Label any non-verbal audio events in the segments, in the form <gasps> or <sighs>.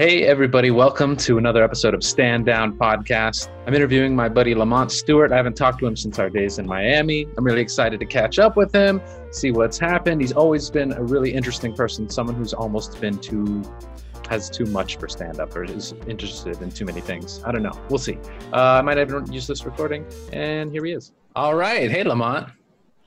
Hey, everybody, welcome to another episode of Stand Down Podcast. I'm interviewing my buddy Lamont Stewart. I haven't talked to him since our days in Miami. I'm really excited to catch up with him, see what's happened. He's always been a really interesting person, someone who's almost been too has too much for stand up or is interested in too many things. I don't know. We'll see. Uh, I might even use this recording, and here he is. All right. Hey, Lamont.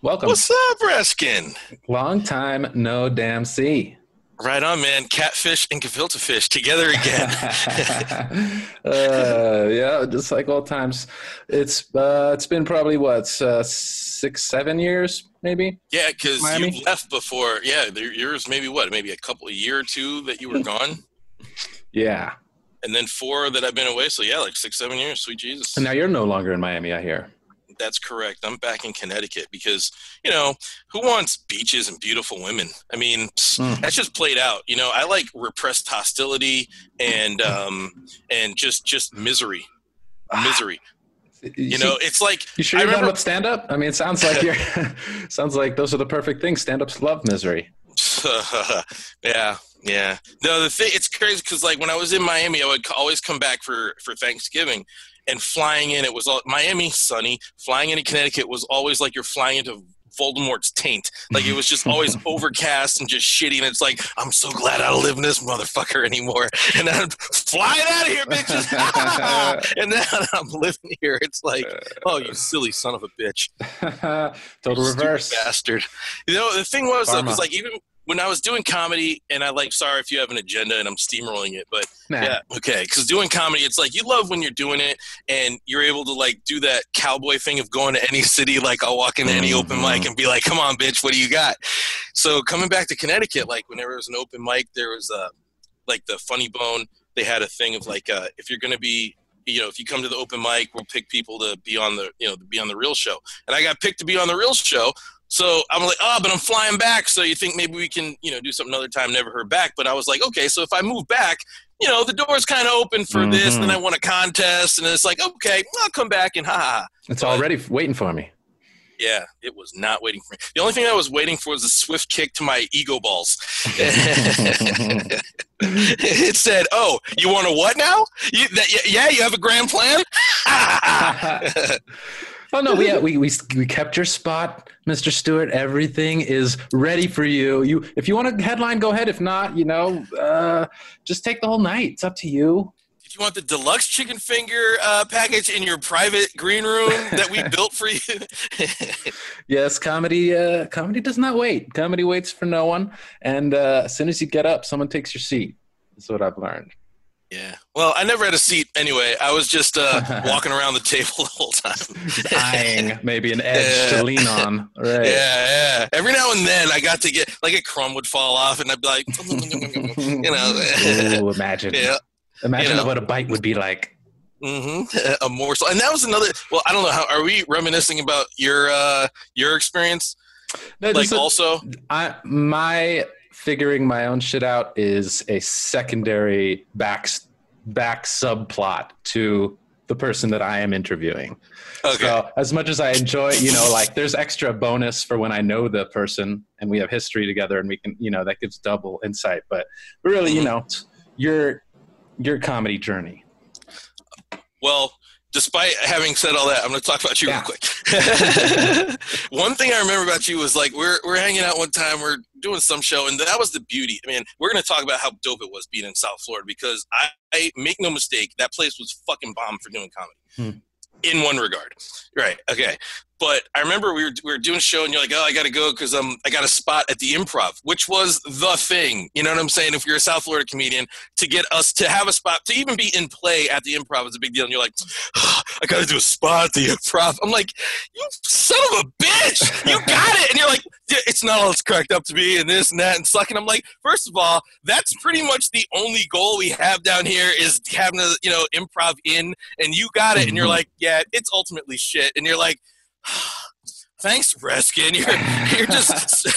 Welcome. What's up, Reskin? Long time no damn see. Right on, man. Catfish and gefilte fish together again. <laughs> uh, yeah, just like old times. It's uh, it's been probably what uh, six, seven years, maybe. Yeah, because you left before. Yeah, yours maybe what? Maybe a couple, a year or two that you were <laughs> gone. Yeah. And then four that I've been away. So yeah, like six, seven years. Sweet Jesus. And now you're no longer in Miami. I hear. That's correct. I'm back in Connecticut because, you know, who wants beaches and beautiful women? I mean, mm. that's just played out. You know, I like repressed hostility and um and just just misery. Ah. Misery. You know, it's like you sure you're remember, done with stand up? I mean, it sounds like you're <laughs> sounds like those are the perfect things. Stand ups love misery. <laughs> yeah, yeah. No, the thing it's crazy because like when I was in Miami, I would always come back for for Thanksgiving, and flying in it was all, Miami sunny. Flying into Connecticut was always like you're flying into Voldemort's taint. Like it was just always <laughs> overcast and just shitty. And it's like, I'm so glad I don't live in this motherfucker anymore. <laughs> And then I'm flying out of here, bitches. <laughs> and then I'm living here. It's like, oh, you silly son of a bitch. Total reverse. Bastard. You know, the thing was, it was like, even when I was doing comedy, and I like, sorry if you have an agenda and I'm steamrolling it, but nah. yeah, okay. Because doing comedy, it's like you love when you're doing it and you're able to like do that cowboy thing of going to any <laughs> city. Like I'll walk into any mm-hmm. open mic and be like, "Come on, bitch, what do you got?" So coming back to Connecticut, like whenever there was an open mic, there was a uh, like the Funny Bone. They had a thing of like, uh, if you're gonna be you know, if you come to the open mic, we'll pick people to be on the, you know, to be on the real show. And I got picked to be on the real show. So I'm like, oh, but I'm flying back. So you think maybe we can, you know, do something another time? Never heard back. But I was like, okay, so if I move back, you know, the door's kind of open for mm-hmm. this. And then I won a contest, and it's like, okay, I'll come back and ha ha. It's but, already waiting for me. Yeah, it was not waiting for me. The only thing I was waiting for was a swift kick to my ego balls. <laughs> it said, "Oh, you want a what now? You, that, yeah, you have a grand plan." <laughs> <laughs> Oh no, we, we we we kept your spot, Mr. Stewart. Everything is ready for you. You, if you want a headline, go ahead. If not, you know, uh, just take the whole night. It's up to you. Did you want the deluxe chicken finger uh, package in your private green room that we <laughs> built for you? yes, comedy. Uh, comedy does not wait. Comedy waits for no one. And uh, as soon as you get up, someone takes your seat. That's what I've learned. Yeah. Well, I never had a seat anyway. I was just uh, <laughs> walking around the table the whole time. eyeing maybe an edge yeah. to lean on. Right. Yeah, yeah. Every now and then I got to get, like a crumb would fall off and I'd be like, <laughs> you know. Ooh, <laughs> imagine. Yeah. Imagine you know. what a bite would be like. Mm-hmm. A morsel. And that was another, well, I don't know. how Are we reminiscing about your uh, your experience? No, like a, also? I, my figuring my own shit out is a secondary back back subplot to the person that I am interviewing. Okay. So as much as I enjoy, you know, like there's extra bonus for when I know the person and we have history together and we can, you know, that gives double insight. But, but really, you mm-hmm. know, your your comedy journey. Well, despite having said all that, I'm going to talk about you yeah. real quick. <laughs> one thing I remember about you was like we're we're hanging out one time, we're doing some show, and that was the beauty. I mean, we're going to talk about how dope it was being in South Florida because I, I make no mistake, that place was fucking bomb for doing comedy. Hmm. In one regard, right? Okay, but I remember we were, we were doing a show and you're like, oh, I got to go because um, I got a spot at the improv, which was the thing. You know what I'm saying? If you're a South Florida comedian, to get us to have a spot, to even be in play at the improv is a big deal. And you're like, oh, I got to do a spot at the improv. I'm like, you son of a bitch, you <laughs> got it. And you're like, it's not all it's cracked up to be and this and that and sucking. I'm like, first of all, that's pretty much the only goal we have down here is having a, you know, improv in and you got it. And you're mm-hmm. like, yeah, it's ultimately shit. And you're like, <sighs> Thanks, Reskin. You're you're just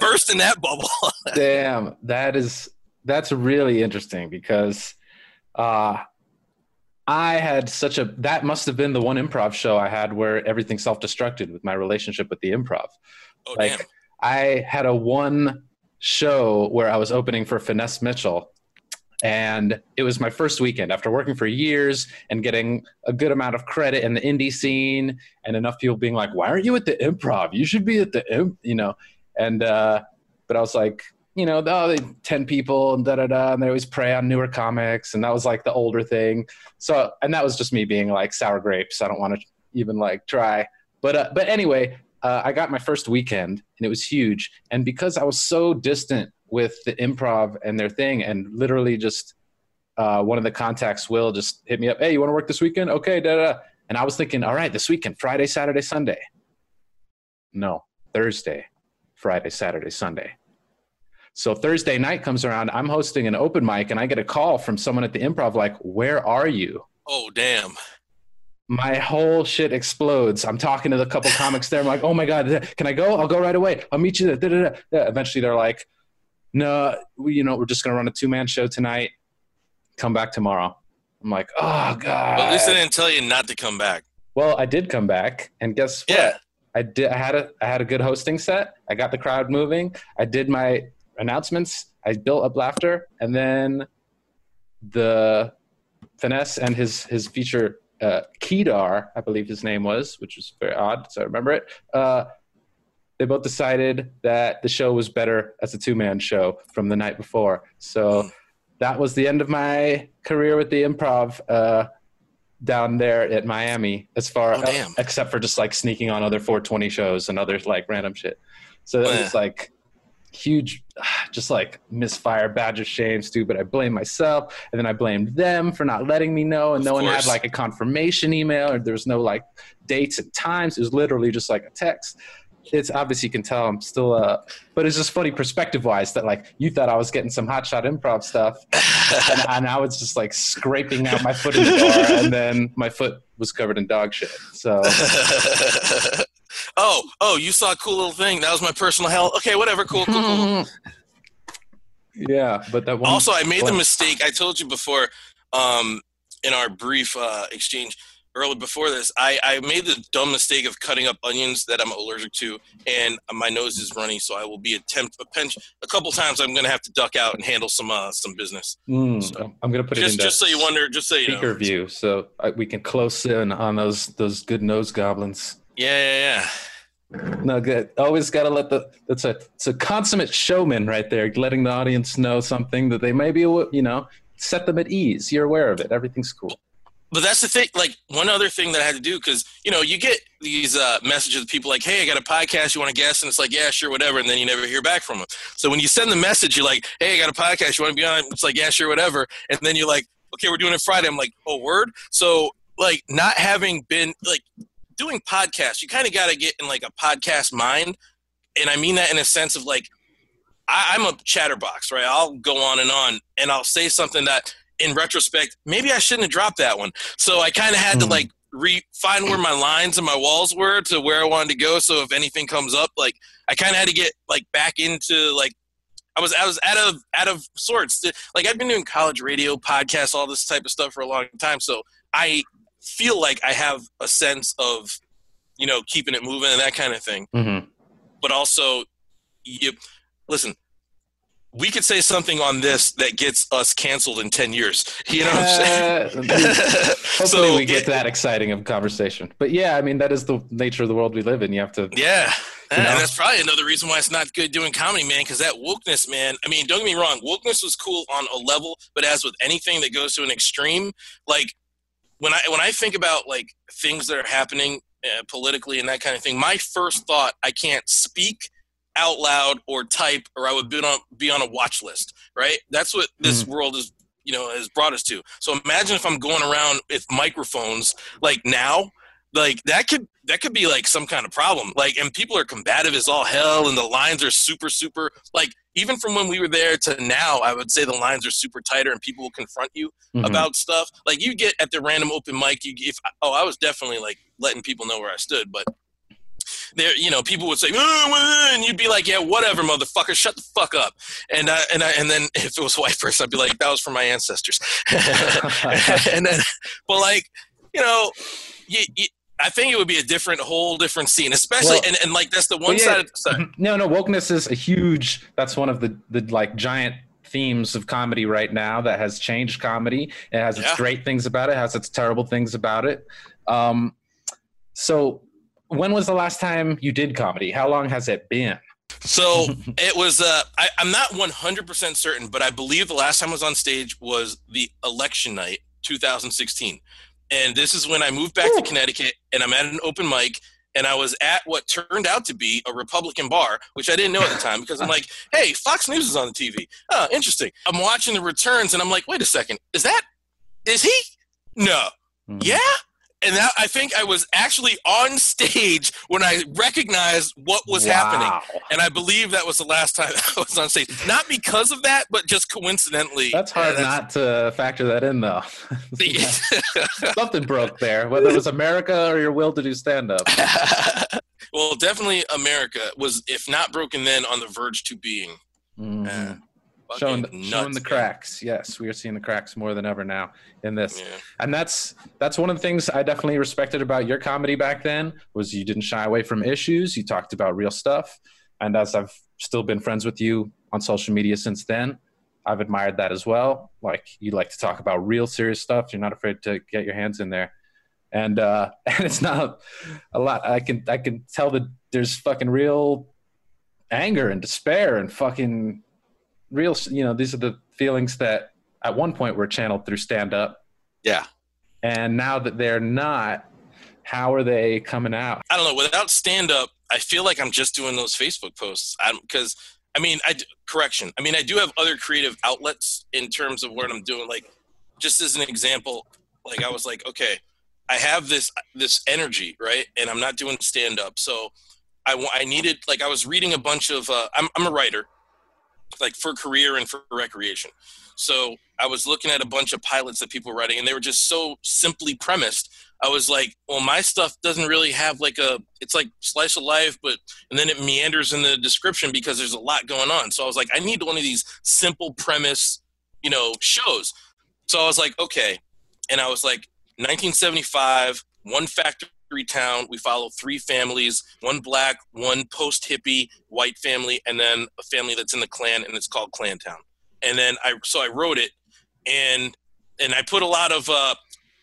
<laughs> bursting that bubble. <laughs> Damn, that is that's really interesting because uh, I had such a that must have been the one improv show I had where everything self-destructed with my relationship with the improv. Oh like, damn. I had a one show where I was opening for Finesse Mitchell, and it was my first weekend after working for years and getting a good amount of credit in the indie scene and enough people being like why aren't you at the improv? You should be at the imp you know? And uh but i was like you know oh, they, 10 people and da da da and they always prey on newer comics. And that was like the older thing. So and that was just me being like sour grapes. I don't want to even like try. But uh, but anyway uh, i got my first weekend and it was huge. And because i was so distant with the improv and their thing and literally just uh, one of the contacts will just hit me up hey you want to work this weekend okay da, da. and i was thinking all right this weekend friday saturday sunday no thursday friday saturday sunday so thursday night comes around i'm hosting an open mic and i get a call from someone at the improv like where are you oh damn my whole shit explodes. I'm talking to the couple comics there. I'm like, oh my God, can I go? I'll go right away. I'll meet you there. Eventually they're like, no, we, you know, we're just going to run a two man show tonight. Come back tomorrow. I'm like, oh god. Well, at least they didn't tell you not to come back. Well, I did come back, and guess what? Yeah. I did. I had a I had a good hosting set. I got the crowd moving. I did my announcements. I built up laughter, and then the finesse and his his feature uh, Kedar, I believe his name was, which was very odd, so I remember it. Uh, they both decided that the show was better as a two man show from the night before. So that was the end of my career with the improv uh, down there at Miami, as far oh, except for just like sneaking on other 420 shows and other like random shit. So that was like huge, <sighs> just like misfire, badge of shame, stupid. I blame myself, and then I blamed them for not letting me know, and of no course. one had like a confirmation email, or there was no like dates and times. It was literally just like a text it's obvious you can tell I'm still uh but it's just funny perspective wise that like you thought I was getting some hotshot improv stuff and, and, I was just like scraping out my foot in the door <laughs> and then my foot was covered in dog shit. So <laughs> Oh, oh, you saw a cool little thing. That was my personal hell. Okay, whatever, cool, cool, cool. <laughs> yeah, but that one Also, I made one. the mistake. I told you before um in our brief uh exchange early before this, I, I made the dumb mistake of cutting up onions that I'm allergic to, and my nose is runny, so I will be attempt a pinch a couple times. I'm going to have to duck out and handle some uh, some business. Mm, so, I'm going to put just, it in just so you wonder, just so you speaker know. view, so we can close in on those those good nose goblins. Yeah, yeah, yeah. No good. Always got to let the. It's a it's a consummate showman right there, letting the audience know something that they may be, you know, set them at ease. You're aware of it. Everything's cool but that's the thing. Like one other thing that I had to do because you know you get these uh, messages of people like, "Hey, I got a podcast. You want to guest?" And it's like, "Yeah, sure, whatever." And then you never hear back from them. So when you send the message, you're like, "Hey, I got a podcast. You want to be on?" It's like, "Yeah, sure, whatever." And then you're like, "Okay, we're doing it Friday." I'm like, "Oh, word." So like not having been like doing podcasts, you kind of got to get in like a podcast mind, and I mean that in a sense of like I, I'm a chatterbox, right? I'll go on and on, and I'll say something that in retrospect, maybe I shouldn't have dropped that one. So I kind of had mm. to hmm. like re find where my lines and my walls were to where I wanted to go. So if anything comes up, like I kind of had to get like back into like I was I was out of out of sorts. Like I've been doing college radio, podcasts, all this type of stuff for a long time. So I feel like I have a sense of you know keeping it moving and that kind of thing. Mm-hmm. But also, you listen we could say something on this that gets us canceled in 10 years. <laughs> You know uh, <laughs> Hopefully so, we get it, that exciting of conversation. But yeah, I mean, that is the nature of the world we live in. You have to. Yeah. And that's probably another reason why it's not good doing comedy, man, because that wokeness, man. I mean, don't get me wrong, wokeness was cool on a level, but as with anything that goes to an extreme, like when I when I think about like things that are happening uh, politically and that kind of thing, my first thought, I can't speak out loud or type or I would be on be on a watch list, right? That's what this mm. world is, you know, has brought us to. So imagine if I'm going around with microphones like now, like that could that could be like some kind of problem. Like and people are combative as all hell and the lines are super super like even from when we were there to now, I would say the lines are super tighter and people will confront you mm-hmm. about stuff. Like you get at the random open mic, you if oh, I was definitely like letting people know where I stood, but there, you know, people would say, and you'd be like, yeah, whatever, motherfucker, shut the fuck up. And I, and I, and then <laughs> if it was a white person, I'd be like, that was from my ancestors. <laughs> and then, but like, you know, you, you, I think it would be a different, whole different scene, especially, well, and, and like that's the one yeah, side. Of, the side. no, no, wokeness is a huge. That's one of the the like giant themes of comedy right now that has changed comedy. It has its Yeah. great things about it, has its terrible things about it. Um, so, when was the last time you did comedy? How long has it been? So <laughs> it was. Uh, I, I'm not 100 percent certain, but I believe the last time I was on stage was the election night, 2016, and this is when I moved back to Connecticut, and I'm at an open mic. And I was at what turned out to be a Republican bar, which I didn't know at the <laughs> time because I'm like, hey, Fox News is on the TV. Oh, interesting. I'm watching the returns and I'm like, wait a second, is that, is he? No. Mhm. Yeah. And that, I think I was actually on stage when I recognized what was happening. And I believe that was the last time <laughs> I was on stage. Not because of that, but just coincidentally. That's hard Uh, not to factor that in, though. <laughs> <laughs> Something broke there, whether it was America or your will to do stand up. well, definitely America was, if not broken then, on the verge to being. Uh, Showing, the, showing the man. cracks. Yes, we are seeing the cracks more than ever now in this. Yeah. and that's that's one of the things I definitely respected about your comedy back then was you didn't shy away from issues. You talked about real stuff, and as I've still been friends with you on social media since then, I've admired that as well. Like you like to talk about real serious stuff. You're not afraid to get your hands in there, and uh, <laughs> and it's not a lot. I can I can tell that there's fucking real anger and despair and fucking real. You know, these are the feelings that at one point were channeled through stand up Yeah. and now that they're not how are they coming out I don't know. Without stand up, I feel like I'm just doing those Facebook posts. Because, I mean, I correction. I mean, I do have other creative outlets in terms of what I'm doing. Like, just as an example, like I was like, okay, I have this this energy, right? And I'm not doing stand up, so I I needed like I was reading a bunch of. Uh, I'm I'm a writer, like for career and for recreation. So I was looking at a bunch of pilots that people were writing, and they were just so simply premised. I was like, well, my stuff doesn't really have like a. It's like slice of life, but and then it meanders in the description because there's a lot going on. So I was like, I need one of these simple premise, you know, shows. So I was like, okay, and I was like, 1975, one factory town. We follow three families: one black, one post hippie white family, and then a family that's in the Klan, and it's called Klan Town. And then I so I wrote it, and and I put a lot of. uh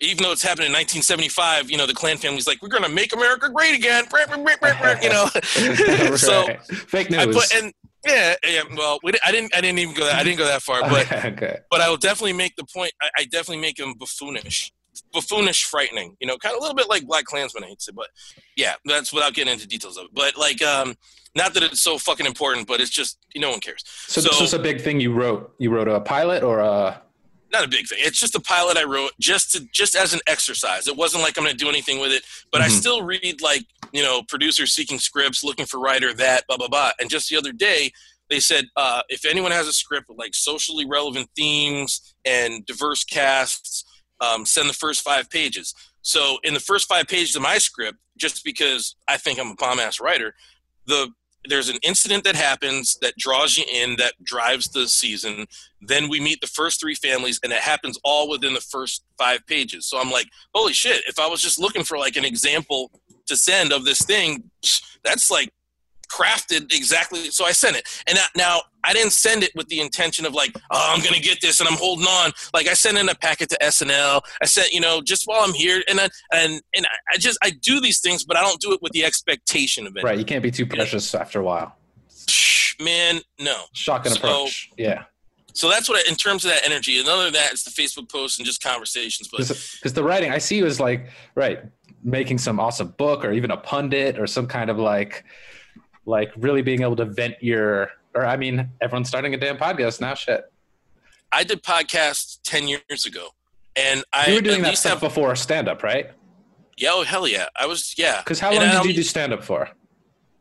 even though it's happened in 1975, you know, the Klan family's like, we're going to make America great again. <laughs> You know, <laughs> <laughs> so fake news I put, and yeah, yeah, well, we, I didn't, I didn't even go that, I didn't go that far, but, okay, okay. but I will definitely make the point. I, I definitely make him buffoonish, buffoonish, frightening, you know, kind of a little bit like Black Klansman, I hate to say, but yeah, that's without getting into details of it. But like, um, not that it's so fucking important, but it's just, you know, no one cares. so, this so- was a big thing you wrote you wrote a pilot or a not a big thing. It's just a pilot I wrote just to just as an exercise. It wasn't like I'm going to do anything with it, but I Mhm. still read like you know producers seeking scripts, looking for writer, that blah blah blah. And just the other day, they said uh, if anyone has a script with like socially relevant themes and diverse casts, um, send the first five pages. So in the first five pages of my script, just because I think I'm a bomb ass writer, the there's an incident that happens that draws you in that drives the season then we meet the first three families and it happens all within the first five pages so i'm like holy shit if i was just looking for like an example to send of this thing that's like crafted exactly so i sent it. And now i didn't send it with the intention of like oh i'm gonna get this and i'm holding on. Like i sent in a packet to snl i sent you know just while i'm here and I, and and I- just i do these things but i don't do it with the expectation of it. Right you can't be too precious after a while. Man no. Shocking So- approach yeah. So that's what I, in terms of that energy and other than that it's the facebook posts and just conversations but because the writing i see you as like right making some awesome book or even a pundit or some kind of like like really being able to vent your or i mean everyone's starting a damn podcast now shit I did podcasts 10 years ago. And I you were doing at that stuff have, before stand up right yeah, oh, hell yeah. I was, yeah. because how And long I did you do stand up for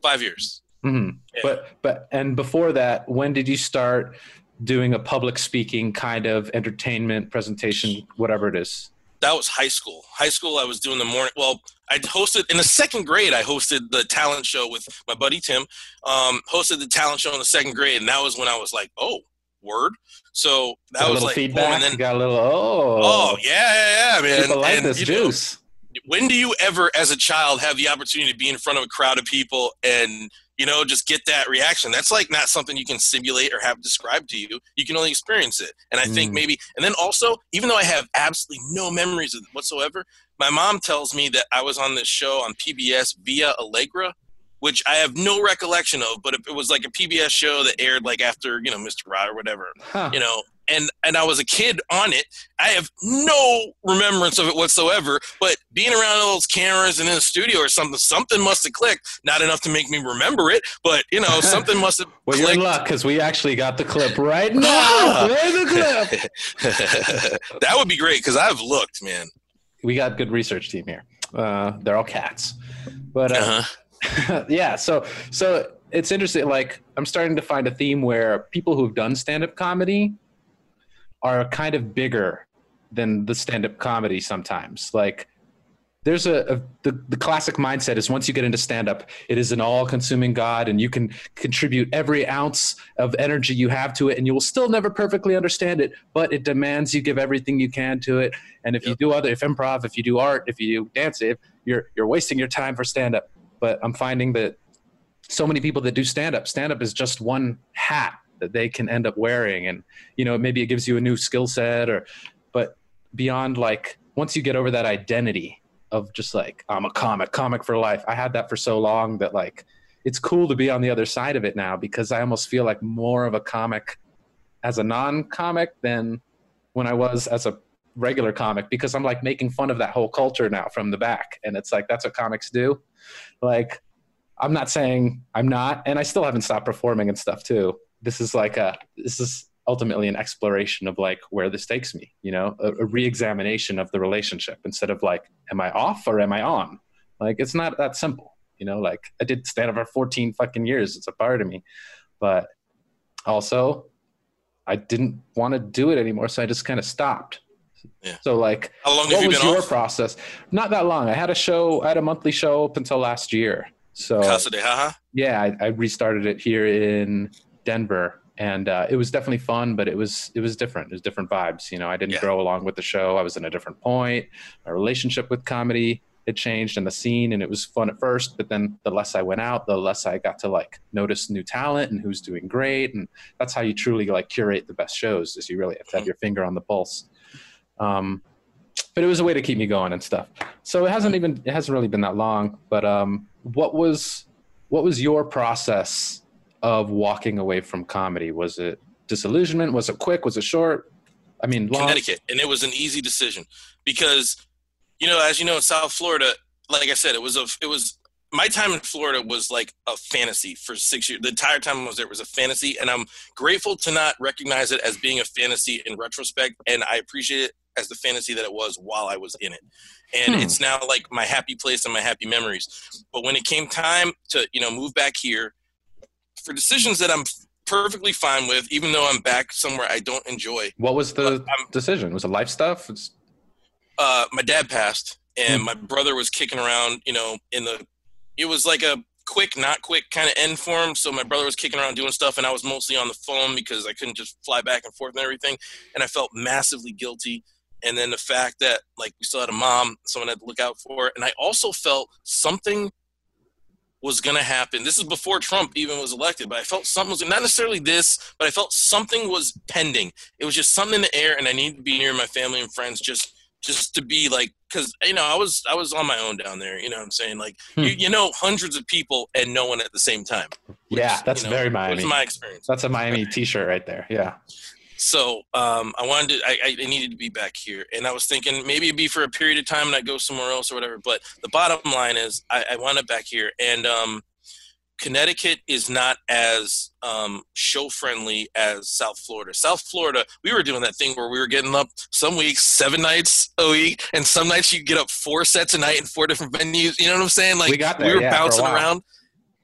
Five years. hmm Yeah. But but and before that, when did you start doing a public speaking kind of entertainment presentation, whatever it is? That was high school. High school, I was doing the morning. Well, I hosted in the second grade. I hosted the talent show with my buddy Tim. Um, hosted the talent show in the second grade, and that was when I was like, "Oh, word!" So that Got a was little like, feedback. boom, and then got a little oh oh yeah, yeah, yeah, man. people like And, this you know, juice. when do you ever as a child have the opportunity to be in front of a crowd of people and you know, just get that reaction. That's like not something you can simulate or have described to you. You can only experience it. And I think mm. maybe, and then also, even though I have absolutely no memories of it whatsoever, my mom tells me that I was on this show on PBS Villa Alegre, which I have no recollection of, but it was like a PBS show that aired like after, you know, Mr. Rod or whatever, huh. you know, and and I was a kid on it. I have no remembrance of it whatsoever. But being around all those cameras and in a studio or something, something must have clicked. Not enough to make me remember it, but you know, <laughs> something must have. well, clicked. you're in luck because we actually got the clip right now. Play the clip. <laughs> that would be great because I've looked, man. We got good research team here. Uh, they're all cats, but uh, uh-huh. <laughs> yeah. So so it's interesting. Like I'm starting to find a theme where people who've done stand-up comedy are kind of bigger than the stand-up comedy sometimes. Like there's a, a, the, the classic mindset is once you get into stand-up it is an all-consuming god and you can contribute every ounce of energy you have to it and you will still never perfectly understand it but it demands you give everything you can to it. And if yep. you do other if improv if you do art if you do dance if you're you're wasting your time for stand-up. But i'm finding that so many people that do stand-up stand-up is just one hat that they can end up wearing. And you know maybe it gives you a new skill set or but beyond like once you get over that identity of just like i'm a comic comic for life. I had that for so long that like it's cool to be on the other side of it now because i almost feel like more of a comic as a non-comic than when i was as a regular comic because i'm like making fun of that whole culture now from the back. And it's like that's what comics do. Like i'm not saying i'm not and i still haven't stopped performing and stuff too this is like a this is ultimately an exploration of like where this takes me you know a, a re-examination of the relationship instead of like am i off or am i on like it's not that simple you know like i did stand up for 14 fucking years it's a part of me but also i didn't want to do it anymore so i just kind of stopped yeah. So like, how long what you was your off? process? Not that long. I had a show. I had a monthly show up until last year. So Casa de Haha. Yeah, I, I restarted it here in Denver, and uh, it was definitely fun, but it was it was different. It was different vibes. You know, I didn't yeah. grow along with the show. I was in a different point. My relationship with comedy it changed and the scene, and it was fun at first. But then the less I went out, the less I got to like notice new talent and who's doing great. And that's how you truly like curate the best shows. Is you really have to have your finger on the pulse. Um, but it was a way to keep me going and stuff. So it hasn't even it hasn't really been that long. But um, what was what was your process of walking away from comedy? Was it disillusionment? Was it quick? Was it short? I mean, long? Connecticut, and it was an easy decision because, you know, as you know, in South Florida, like I said, it was a, it was my time in Florida was like a fantasy for six years. The entire time I was there was a fantasy, and I'm grateful to not recognize it as being a fantasy in retrospect, and I appreciate it as the fantasy that it was while I was in it. And hmm. it's now like my happy place and my happy memories. But when it came time to, you know, move back here, for decisions that I'm perfectly fine with, even though I'm back somewhere I don't enjoy. What was the decision? Was it life stuff? It's... Uh, my dad passed, and hmm. my brother was kicking around. You know, in the it was like a quick, not quick kind of end for him. So my brother was kicking around doing stuff, and I was mostly on the phone because I couldn't just fly back and forth and everything. And I felt massively guilty. And then the fact that like we still had a mom, someone had to look out for, and I also felt something was going to happen. This is before Trump even was elected, but I felt something was not necessarily this, but I felt something was pending. It was just something in the air, and I needed to be near my family and friends just just to be like because you know i was i was on my own down there you know what i'm saying like hmm. you, you know hundreds of people and no one at the same time which, yeah that's you know, very miami my experience that's a miami t-shirt right there yeah so um, I wanted to, I, I needed to be back here, and I was thinking maybe it'd be for a period of time and I'd go somewhere else or whatever. But the bottom line is, I, I want it back here, and um, Connecticut is not as um, show friendly as South Florida. South Florida, we were doing that thing where we were getting up some weeks seven nights a week, and some nights you get up four sets a night in four different venues. You know what I'm saying? Like we, got there, we were yeah, bouncing around.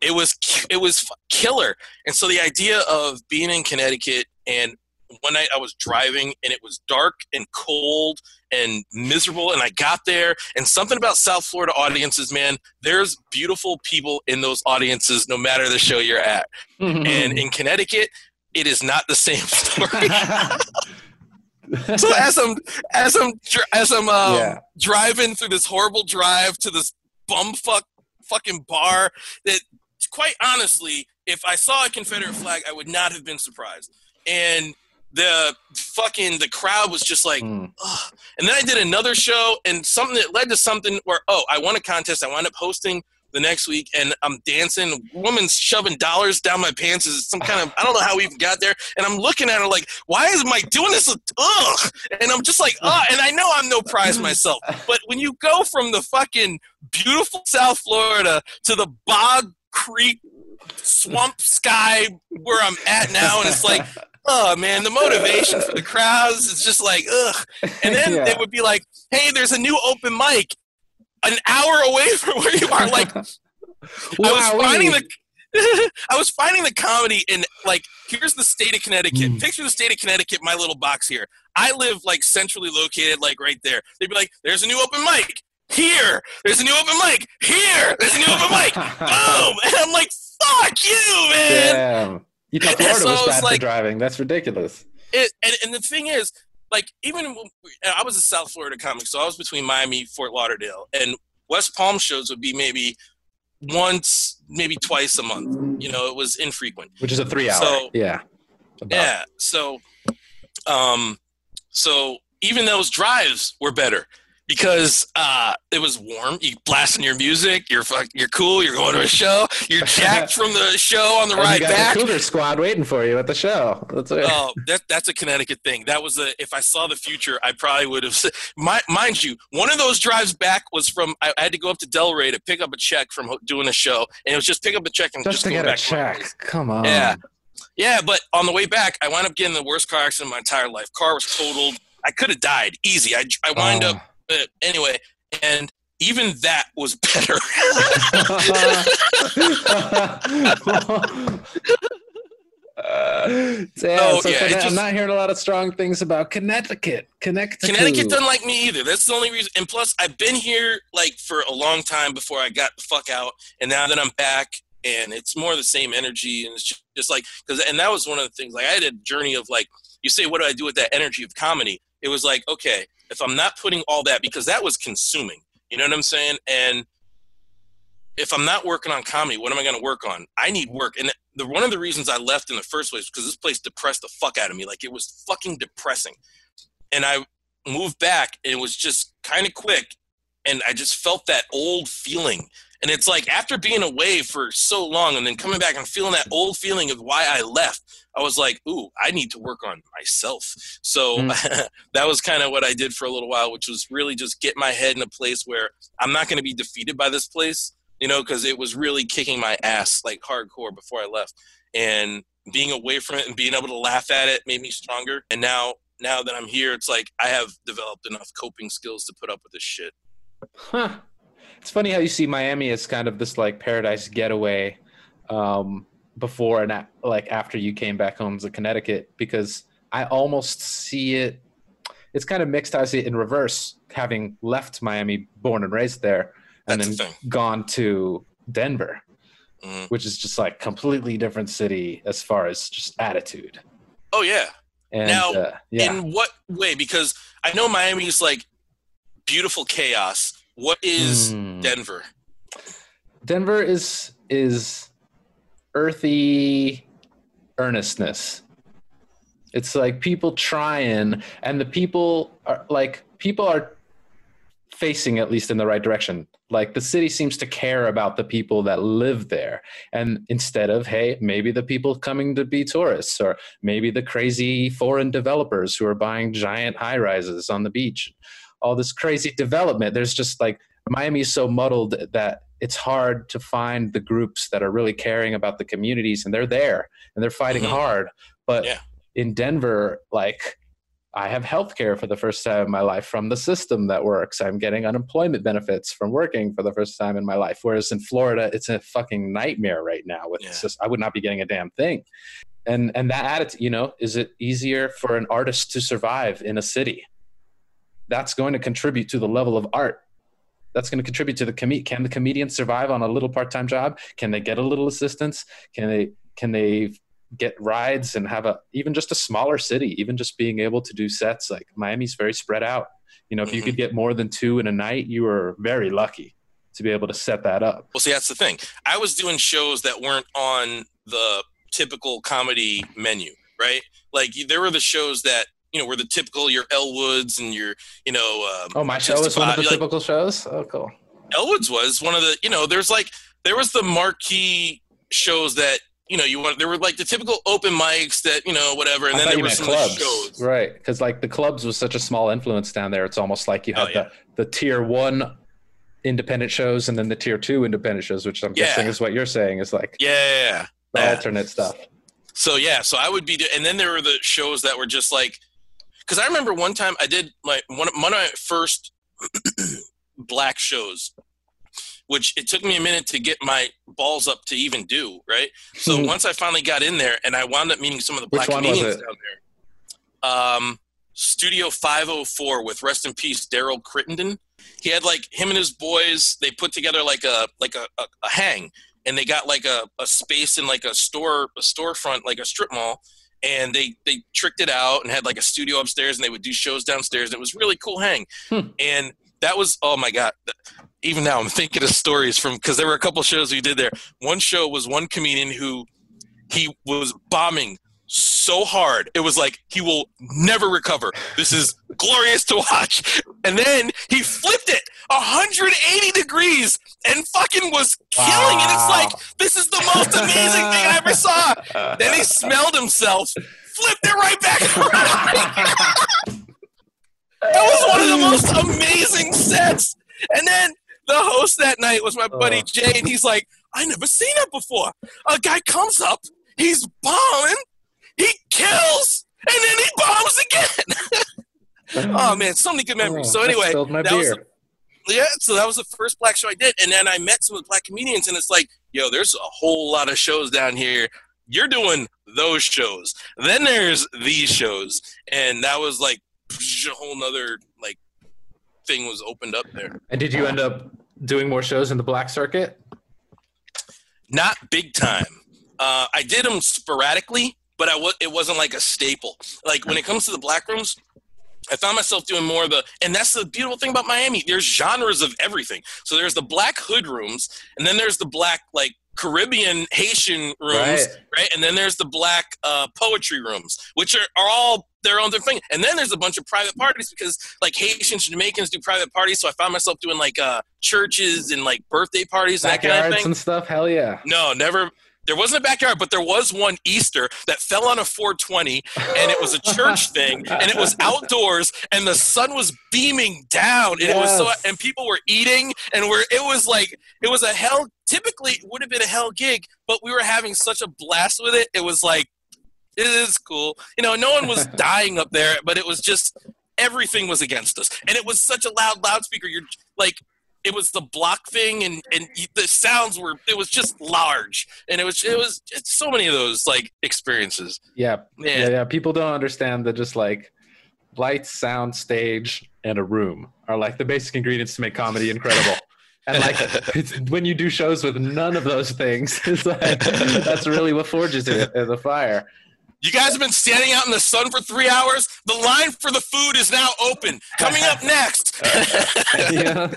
It was it was killer, and so the idea of being in Connecticut and one night I was driving and it was dark and cold and miserable and I got there and something about South Florida audiences man there's beautiful people in those audiences no matter the show you're at and in Connecticut it is not the same <laughs> story <laughs> so as I'm as I'm as I'm um, yeah. driving through this horrible drive to this bumfuck fucking bar that quite honestly, if I saw a Confederate flag, I would not have been surprised. And the fucking the crowd was just like, mm. and then I did another show and something that led to something where oh, I won a contest. I wound up hosting the next week and I'm dancing. Woman's shoving dollars down my pants. Is some kind of I don't know how we even got there. And I'm looking at her like, why is Mike doing this? Ugh. And I'm just like, ugh. And I know I'm no prize myself, but when you go from the fucking beautiful South Florida to the Bog Creek swamp sky where I'm at now, and it's like. Oh man, the motivation for the crowds is just like ugh. And then <laughs> yeah. they would be like, "Hey, there's a new open mic," an hour away <laughs> from where you are. Like, wow, I was finding the. <laughs> I was finding the comedy in like here's the state of Connecticut. Mm. Picture the state of Connecticut, my little box here. I live like centrally located, like right there. They'd be like, "There's a new open mic here. There's a new open mic here. There's a new open mic. Boom!" And I'm like, "Fuck you, man." Damn. You thought Florida so was bad like, for driving? That's ridiculous. It, and, and the thing is, like even I was a South Florida comic, so I was between Miami, Fort Lauderdale, and West Palm shows would be maybe once, maybe twice a month. You know, it was infrequent. Which is a three hour. So, yeah. About. Yeah. So, um, so even those drives were better because uh, it was warm. You blasting your music. You're fuck, You're cool. You're going to a show. You're jacked <laughs> from the show on the and ride back. The Cougar Squad waiting for you at the show. That's it. Oh, that, that's a Connecticut thing. That was a. If I saw the future, I probably would have. My, mind you, one of those drives back was from. I, I, had to go up to Delray to pick up a check from doing a show, and it was just pick up a check and just, just to get a check. Come on. Yeah. Yeah, but on the way back, I wound up getting the worst car accident of my entire life. Car was totaled. I could have died easy. I, I wind oh. up but anyway, and even that was better. <laughs> Uh, yeah, oh, so yeah, just, I'm not hearing a lot of strong things about Connecticut. Connecticut. Connecticut doesn't like me either. That's the only reason. And plus, I've been here like for a long time before I got the fuck out, and now that I'm back, and it's more the same energy, and it's just, just like because, and that was one of the things. Like I had a journey of like, you say, what do I do with that energy of comedy? It was like, okay, if I'm not putting all that because that was consuming. You know what I'm saying? And if I'm not working on comedy, what am I going to work on? I need work. And the one of the reasons I left in the first place because this place depressed the fuck out of me. Like it was fucking depressing. And I moved back and it was just kind of quick and I just felt that old feeling and it's like after being away for so long and then coming back and feeling that old feeling of why I left, I was like, ooh, I need to work on myself. So mm. <laughs> that was kind of what I did for a little while, which was really just get my head in a place where I'm not going to be defeated by this place, you know, because it was really kicking my ass like hardcore before I left. And being away from it and being able to laugh at it made me stronger. And now, now that I'm here, it's like I have developed enough coping skills to put up with this shit. Huh it's funny how you see Miami as kind of this like paradise getaway um, before and like after you came back home to Connecticut because I almost see it. It's kind of mixed. I see it in reverse, having left Miami, born and raised there, and That's then the gone to Denver, mm-hmm. which is just like completely different city as far as just attitude. Oh yeah. And, now, uh, yeah. in what way? Because I know Miami is like beautiful chaos, what is mm. Denver? Denver is is earthy earnestness. It's like people trying, and the people are like people are facing at least in the right direction. Like the city seems to care about the people that live there. And instead of, hey, maybe the people coming to be tourists, or maybe the crazy foreign developers who are buying giant high rises on the beach, all this crazy development. There's just like Miami is so muddled that it's hard to find the groups that are really caring about the communities and they're there and they're fighting mm-hmm. hard. But yeah. in Denver, like I have health care for the first time in my life from the system that works. I'm getting unemployment benefits from working for the first time in my life. Whereas in Florida, it's a fucking nightmare right now. With yeah. just, I would not be getting a damn thing. And and that attitude, you know, is it easier for an artist to survive in a city? That's going to contribute to the level of art that's going to contribute to the com- can the comedian survive on a little part-time job can they get a little assistance can they can they get rides and have a even just a smaller city even just being able to do sets like miami's very spread out you know if mm-hmm. you could get more than two in a night you were very lucky to be able to set that up. Well, see, that's the thing. I was doing shows that weren't on the typical comedy menu, right? Like there were the shows that you know were the typical your Elwoods and your you know. Um, oh, my show was one of the like, typical shows. Oh, cool. Elwoods was one of the you know. There's like there was the marquee shows that you know, you want there were like the typical open mics that you know whatever, and I then there were some clubs. shows, right? Because like the clubs was such a small influence down there. It's almost like you had oh, yeah. the the tier one independent shows and then the tier two independent shows, which I'm yeah. guessing is what you're saying is like yeah, yeah, the yeah. alternate stuff. So yeah, so I would be, and then there were the shows that were just like, because I remember one time I did like one of, one of my first <clears throat> black shows which it took me a minute to get my balls up to even do, right? So mm-hmm. once I finally got in there and I wound up meeting some of the black comedians down there. Um, Studio 504 with rest in peace Daryl Crittenden. He had like him and his boys, they put together like a like a, a, a hang and they got like a, a space in like a store a storefront like a strip mall and they they tricked it out and had like a studio upstairs and they would do shows downstairs and it was really cool hang hmm. and that was oh my god even now I'm thinking of stories from because there were a couple shows we did there. One show was one comedian who he was bombing so hard it was like he will never recover. This is glorious to watch. And then he flipped it 180 degrees and fucking was killing wow. And it's like this is the most amazing thing I ever saw. Then he smelled himself, flipped it right back <laughs> around. that was one of the most amazing sets. And then the host that night was my buddy uh. Jay, and he's like, I never seen it before. A guy comes up, he's bombing, he kills, and then he bombs again. <laughs> oh man, so many good memories. Oh, so anyway, that was the, yeah, so that was the first black show I did, and then I met some of the black comedians, and it's like, yo, there's a whole lot of shows down here. You're doing those shows. Then there's these shows, and that was like a whole nother like thing was opened up there. And did you end up doing more shows in the black circuit? Not big time. Uh, I did them sporadically, but I it wasn't like a staple. Like when it comes to the black rooms, I found myself doing more of the, and that's the beautiful thing about Miami. There's genres of everything. So there's the black hood rooms, and then there's the black like Caribbean Haitian rooms, right? right? And then there's the black uh, poetry rooms, which are, are all their own thing. And then there's a bunch of private parties because like Haitians, Jamaicans do private parties. So I found myself doing like uh, churches and like birthday parties and that kind of thing. and stuff. Hell yeah. No, never. There wasn't a backyard, but there was one Easter that fell on a 420, and it was a church <laughs> thing, and it was outdoors, and the sun was beaming down, and yes. it was so, and people were eating, and we're, it was like, it was a hell. Typically, it would have been a hell gig, but we were having such a blast with it. It was like it is cool. You know, no one was <laughs> dying up there, but it was just everything was against us, and it was such a loud loudspeaker. You're like, it was the block thing, and and the sounds were. It was just large, and it was it was just so many of those like experiences. Yeah, Man. yeah, yeah. People don't understand that just like lights, sound, stage, and a room are like the basic ingredients to make comedy incredible. <laughs> and like when you do shows with none of those things, <laughs> it's like, that's really what forges it the fire. You guys have been standing out in the sun for three hours. The line for the food is now open. Coming up next. <laughs> yeah.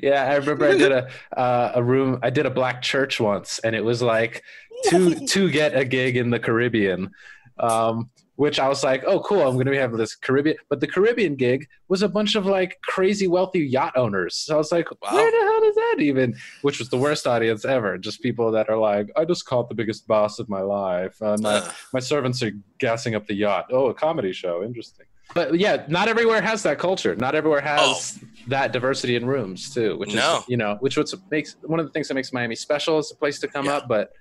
yeah, I remember I did a uh, a room. I did a black church once, and it was like to to get a gig in the Caribbean. Um, which I was like, oh, cool, I'm going to be having this Caribbean. But the Caribbean gig was a bunch of like crazy wealthy yacht owners. So I was like, wow. where the hell does that even? Which was the worst audience ever. Just people that are like, I just caught the biggest boss of my life. Uh, my, my servants are gassing up the yacht. Oh, a comedy show. Interesting. But yeah, not everywhere has that culture. Not everywhere has oh. that diversity in rooms too. Which no. is, you know, which what makes one of the things that makes Miami special as a place to come yeah. up. But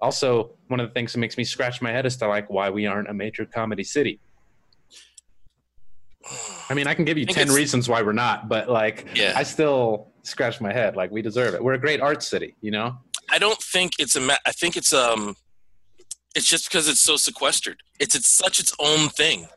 also one of the things that makes me scratch my head as to like why we aren't a major comedy city. I mean i can give you 10 reasons why we're not but like yeah. i still scratch my head. Like we deserve it. We're a great art city you know? I don't think it's a i think it's um it's just because it's so sequestered. It's it's such its own thing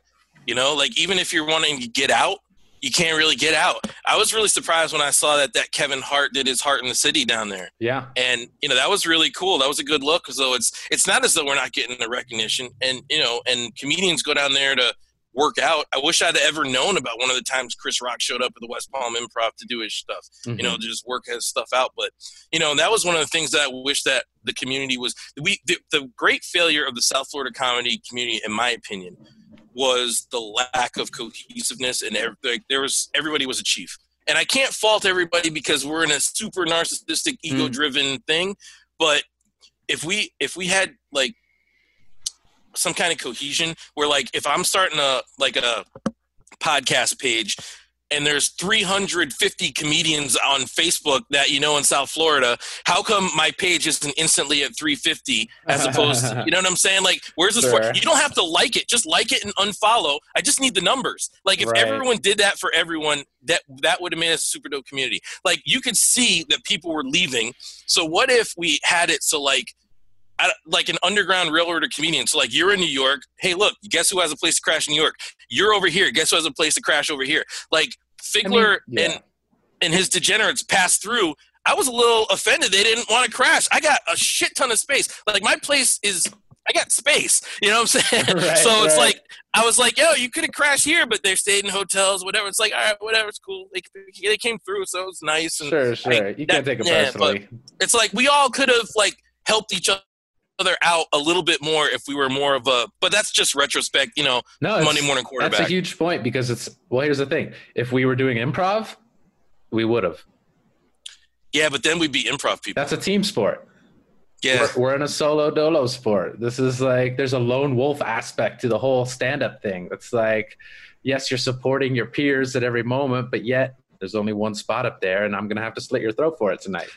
you know? Like even if you're wanting to get out you can't really get out. I was really surprised when I saw that that Kevin Hart did his Hart in the City down there. Yeah, and you know that was really cool. That was a good look. So it's it's not as though we're not getting the recognition, and you know, and comedians go down there to work out. I wish I'd ever known about one of the times Chris Rock showed up at the West Palm Improv to do his stuff, mm-hmm. you know, mm-hmm. to just work his stuff out. But, you know, that was one of the things that I wish that the community was. We the, the great failure of the South Florida comedy community, in my opinion, was the lack of cohesiveness and like, there was everybody was a chief. And I can't fault everybody because we're in a super narcissistic, mm. ego-driven mm. thing. But if we if we had like some kind of cohesion where like if I'm starting a like a podcast page and there's 350 comedians on Facebook that you know in South Florida, how come my page isn't instantly at 350 as opposed to, <laughs> you know what I'm saying? Like, where's this sure. for? You don't have to like it, just like it and unfollow. I just need the numbers. Like, if right. everyone did that for everyone, that that would have made a super dope community. Like, you could see that people were leaving. So, what if we had it so, like, like an underground railroad comedian. So like you're in New York. Hey, look, guess who has a place to crash in New York? You're over here. Guess who has a place to crash over here? Like Figler I mean, yeah. and and his degenerates passed through. I was a little offended. They didn't want to crash. I got a shit ton of space. Like my place is I got space. You know what I'm saying? <laughs> right, so it's right. like I was like, yo, you could have crashed here, but they stayed in hotels, whatever. It's like, all right, whatever, it's cool. They, they came through, so it's nice. And sure, sure. you can't take it yeah, personally. It's like we all could have like helped each other other out a little bit more if we were more of a but that's just retrospect you know no monday morning quarterback that's a huge point because it's well here's the thing. If we were doing improv we would have. Yeah but then we'd be improv people. That's a team sport. Yeah. We're, we're in a solo dolo sport. This is like there's a lone wolf aspect to the whole stand-up thing. It's like yes you're supporting your peers at every moment but yet there's only one spot up there and i'm gonna have to slit your throat for it tonight.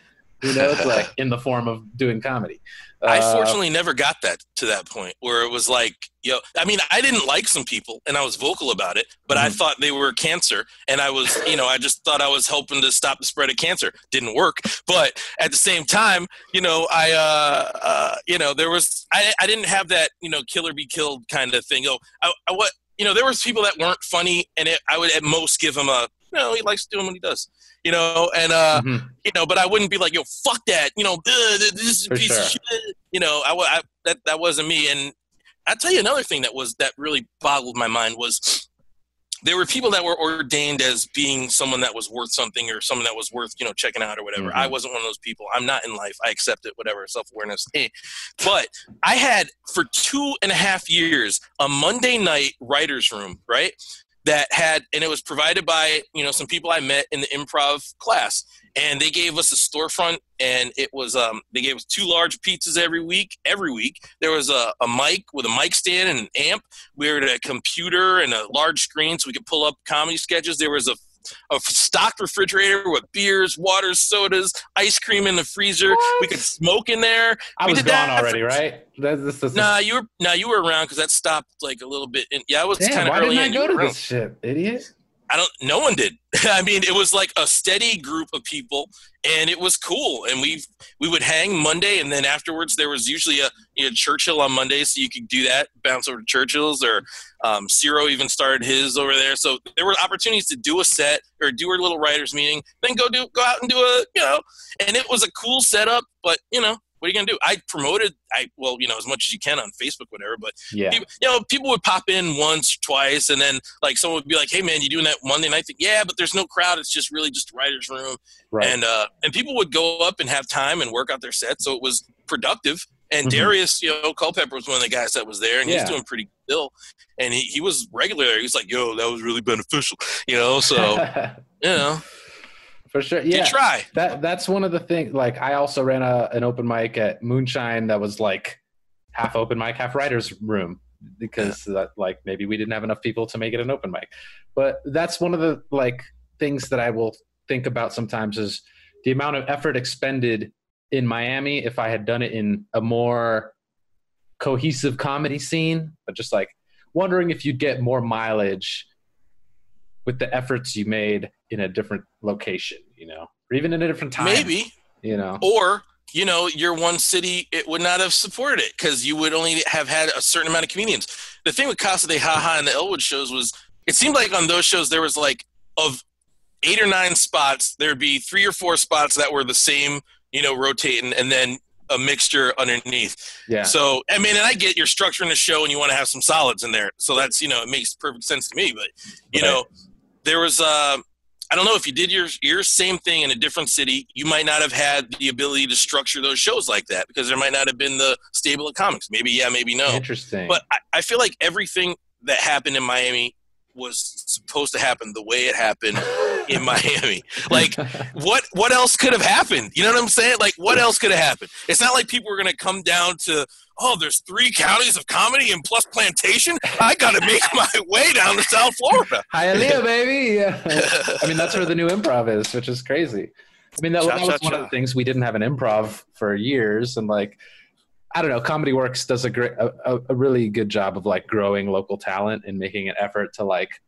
You know it's <laughs> like in the form of doing comedy I uh, fortunately never got that to that point where it was like, you know, I mean, I didn't like some people and I was vocal about it, but mm-hmm. I thought they were cancer. And I was, you know, I just thought I was helping to stop the spread of cancer. Didn't work. But at the same time, you know, I, uh, uh you know, there was, I, I didn't have that, you know, killer be killed kind of thing. Oh, I, I what, you know, there was people that weren't funny and it, I would at most give them a, know, he likes doing what he does, you know, and, uh, mm-hmm. you know, but I wouldn't be like, yo, fuck that, you know, this is a piece sure. of shit. You know, I, I, that, that wasn't me. And i tell you another thing that was, that really boggled my mind was there were people that were ordained as being someone that was worth something or someone that was worth, you know, checking out or whatever. Mm-hmm. I wasn't one of those people. I'm not in life. I accept it, whatever, self awareness. Hey. But I had for two and a half years a Monday night writer's room, right? That had and it was provided by you know some people i met in the improv class. And they gave us a storefront and it was um, they gave us two large pizzas every week every week. There was a, a mic with a mic stand and an amp. We had a computer and a large screen so we could pull up comedy sketches. There was a a stocked refrigerator with beers, waters, sodas, ice cream in the freezer. What? We could smoke in there. I we was gone already, for, right? That's, that's, nah, you were nah, you were around because that stopped like a little bit. In, yeah, I was kind of early. Why didn't I go to this shit, idiot? I don't. No one did. <laughs> I mean, it was like a steady group of people, and it was cool. And we we would hang Monday, and then afterwards there was usually a you know, Churchill on Monday, so you could do that, bounce over to Churchill's, or um, Ciro even started his over there. So there were opportunities to do a set or do a little writers meeting, then go do go out and do a you know, and it was a cool setup. But you know, what are you gonna do? I promoted, I well, you know, as much as you can on Facebook, whatever. But yeah, people, you know, people would pop in once, twice, and then like someone would be like, "Hey, man, you doing that Monday night thing?" Yeah, but there's no crowd. It's just really just writers' room, right. and uh, and people would go up and have time and work out their set, so it was productive. And mm-hmm. Darius, you know, Culpepper was one of the guys that was there, and yeah. he's doing pretty ill. And he, he was regular. there. He was like, "Yo, that was really beneficial," you know. So, <laughs> you know for sure. Yeah, try that. That's one of the things. Like, I also ran a, an open mic at Moonshine that was like half open mic, half writers room because yeah. that like maybe we didn't have enough people to make it an open mic. But that's one of the like things that I will think about sometimes is the amount of effort expended in Miami if I had done it in a more cohesive comedy scene, but just like wondering if you'd get more mileage with the efforts you made in a different location, you know, or even in a different time. Maybe, you know, or you know, your one city it would not have supported it because you would only have had a certain amount of comedians. The thing with Casa de Haha and the Elwood shows was it seemed like on those shows there was like of eight or nine spots, there'd be three or four spots that were the same, you know, rotating, and then a mixture underneath. Yeah. So I mean, and I get you're structuring the show and you want to have some solids in there. So that's you know it makes perfect sense to me. But you Right. know, there was uh, I don't know if you did your your same thing in a different city, you might not have had the ability to structure those shows like that because there might not have been the stable of comics. Maybe yeah, maybe no. Interesting. But I, I feel like everything that happened in Miami was supposed to happen the way it happened <laughs> in Miami. Like what what else could have happened? You know what I'm saying? Like what else could have happened? It's not like people were gonna come down to oh, there's three counties of comedy and plus plantation. I gotta make <laughs> my way down to South Florida. <laughs> Hialeah, baby. Yeah. <laughs> I mean, that's where the new improv is, which is crazy. I mean, that, Cha, that was cha, one of the things we didn't have an improv for years, and like, I don't know, Comedy Works does a great, a- a really good job of like growing local talent and making an effort to like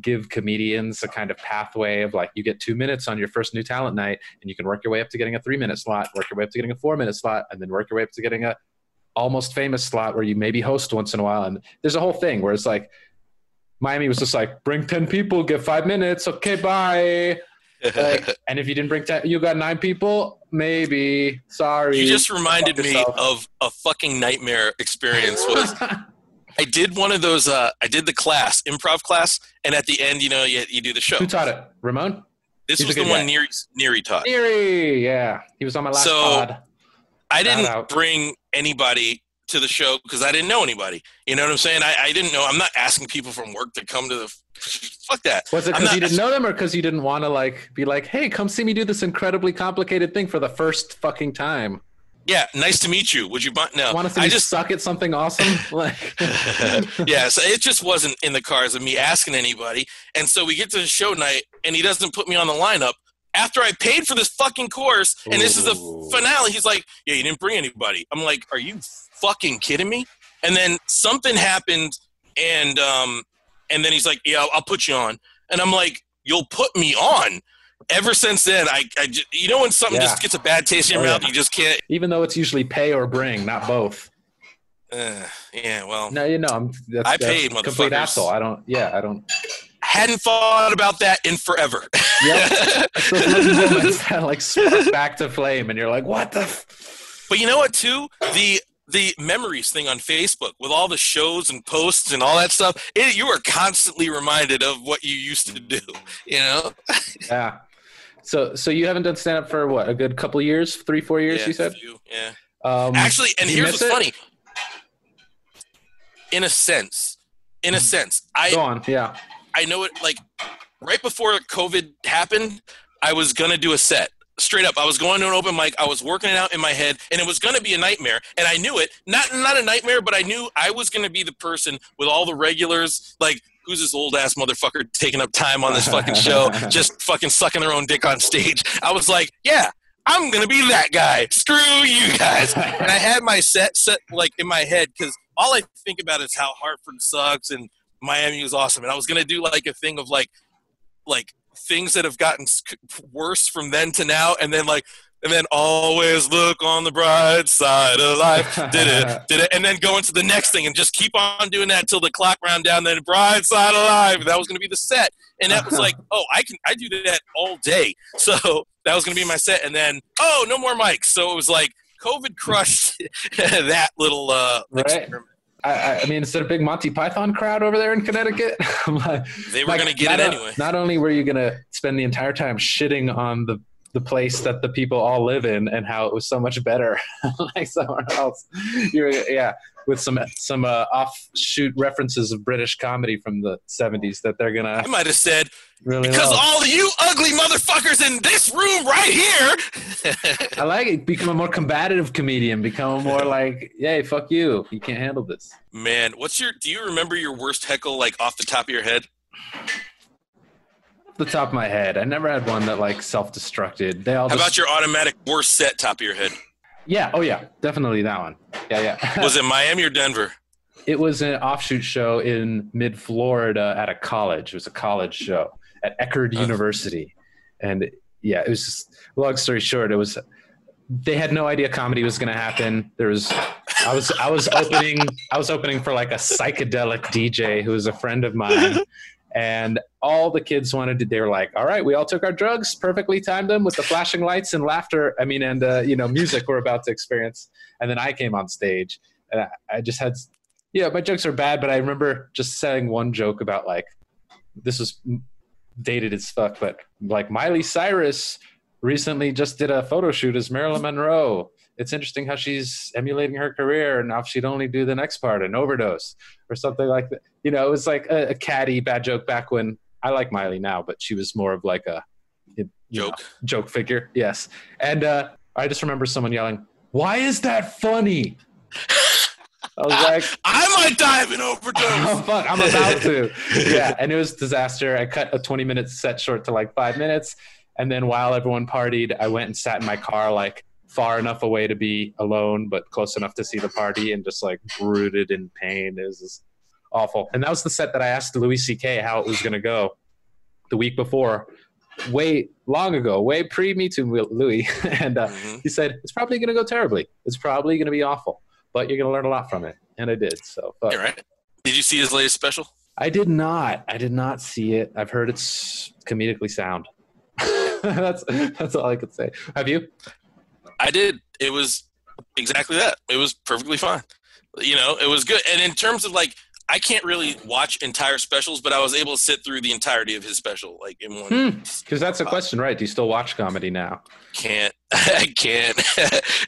give comedians a kind of pathway of like you get two minutes on your first new talent night and you can work your way up to getting a three minute slot work your way up to getting a four minute slot and then work your way up to getting a almost famous slot where you maybe host once in a while. And there's a whole thing where it's like miami was just like bring 10 people get five minutes okay bye. Like, <laughs> and if you didn't bring 10 you got nine people maybe. Sorry. You just reminded me of a fucking nightmare experience was <laughs> I did one of those uh I did the class, improv class, and at the end, you know, you, you do the show. who taught it ramon This he's was the one. Neary Neary taught. Erie, yeah he was on my last So- pod I didn't bring anybody to the show because I didn't know anybody. You know what I'm saying? I, I didn't know. I'm not asking people from work to come to the. Fuck that. Was it because you didn't know them, or because you didn't want to like be like, "Hey, come see me do this incredibly complicated thing for the first fucking time"? Yeah, nice to meet you. Would you? bu- No, Want to see I me just. suck at something awesome? <laughs> like, <laughs> yeah, so it just wasn't in the cards of me asking anybody. And so we get to the show night, and he doesn't put me on the lineup after I paid for this fucking course, and this is the finale. He's like, "Yeah, you didn't bring anybody." I'm like, "Are you fucking kidding me?" And then something happened, and um, and then he's like, "Yeah, I'll, I'll put you on," and I'm like, "You'll put me on." Ever since then, I, I just, you know when something Yeah. just gets a bad taste in your Oh, mouth, yeah. you just can't. even though it's usually pay or bring, not both. Uh, yeah, well, No, you know, I'm that's, I that's paid, complete motherfuckers. asshole. I don't. Yeah, I don't. hadn't thought about that in forever. yeah, <laughs> It's those that like spark back to flame, and you're like, "What the?" F-? But you know what? Too the the memories thing on Facebook with all the shows and posts and all that stuff. It, you are constantly reminded of what you used to do. You know. <laughs> Yeah. So, so you haven't done stand up for what? A good couple of years, three, four years? Yeah, you said. few, yeah. Um, Actually, and here's what's it? funny. In a sense, in a sense, I Go on. Yeah. I know it like right before COVID happened, I was gonna do a set. Straight up, I was going to an open mic. I was working it out in my head, and it was going to be a nightmare. And I knew it. Not not a nightmare, but I knew I was going to be the person with all the regulars. Like, who's this old ass motherfucker taking up time on this fucking show, <laughs> just fucking sucking their own dick on stage? I was like, yeah, I'm going to be that guy. Screw you guys. And I had my set set like in my head because all I think about is how Hartford sucks and Miami was awesome. And I was gonna do like a thing of like, like things that have gotten worse from then to now, and then like, and then always look on the bright side of life. Did it? <laughs> Did it? And then go into the next thing and just keep on doing that till the clock round down. Then bright side of life. That was gonna be the set, and that was like, <laughs> oh, I can I do that all day. <laughs> So that was gonna be my set, and then oh, no more mics. So it was like. COVID crushed that little uh, Right. experiment. I, I- mean, instead of big Monty Python crowd over there in Connecticut, <laughs> I'm like, They were like, gonna get it anyway. Not only were you gonna spend the entire time shitting on the the place that the people all live in and how it was so much better, <laughs> like somewhere else. You're yeah, with some some uh, offshoot references of British comedy from the '70s that they're gonna I might have said really because love. all you ugly motherfuckers in this room right here. <laughs> I like it. Become a more combative comedian. Become a more like, yay, fuck you. You can't handle this. Man, what's your? Do you remember your worst heckle like off the top of your head? The top of my head, I never had one that like self-destructed. They all How just, about your automatic worst set top of your head? yeah, oh yeah, definitely that one. Yeah, yeah. <laughs> Was it Miami or Denver? it was an offshoot show in mid Florida at a college. It was a college show at Eckerd Oh. University, and yeah, it was just long story short. It was they had no idea comedy was going to happen. There was I was I was opening I was opening for like a psychedelic DJ who was a friend of mine, <laughs> and all the kids wanted to. They were like, "All right, we all took our drugs, perfectly timed them with the flashing lights and laughter. I mean, and uh, you know, music we're about to experience." And then I came on stage, and I, I just had, yeah, my jokes are bad, but I remember just saying one joke about like, this was dated as fuck, but like Miley Cyrus recently just did a photo shoot as Marilyn Monroe. It's interesting how she's emulating her career, and now she'd only do the next part, an overdose or something like that. You know, it was like a, a catty bad joke back when I like Miley now, but she was more of like a joke know, joke figure. Yes, and uh, I just remember someone yelling, "Why is that funny?" <laughs> I was like, I might die of an overdose. oh, <laughs> fuck, I'm about to. <laughs> yeah, and it was disaster. I cut a 20 minute set short to like five minutes, and then while everyone partied, I went and sat in my car like far enough away to be alone, but close enough to see the party, and just like brooded in pain. It was awful. And that was the set that I asked Louis C.K. how it was going to go the week before, way long ago, way pre Me Too Louis, <laughs> and uh, mm-hmm. he said it's probably going to go terribly. It's probably going to be awful but you're going to learn a lot from it. And I did. So, but, right. Did you see his latest special? I did not. I did not see it. I've heard it's comedically sound. <laughs> that's that's all I could say. Have you? I did. It was exactly that. It was perfectly fine. You know, it was good. And in terms of like I can't really watch entire specials, but I was able to sit through the entirety of his special, like in one. Because hmm. that's a question, right? Do you still watch comedy now? Can't. <laughs> I can't. <laughs>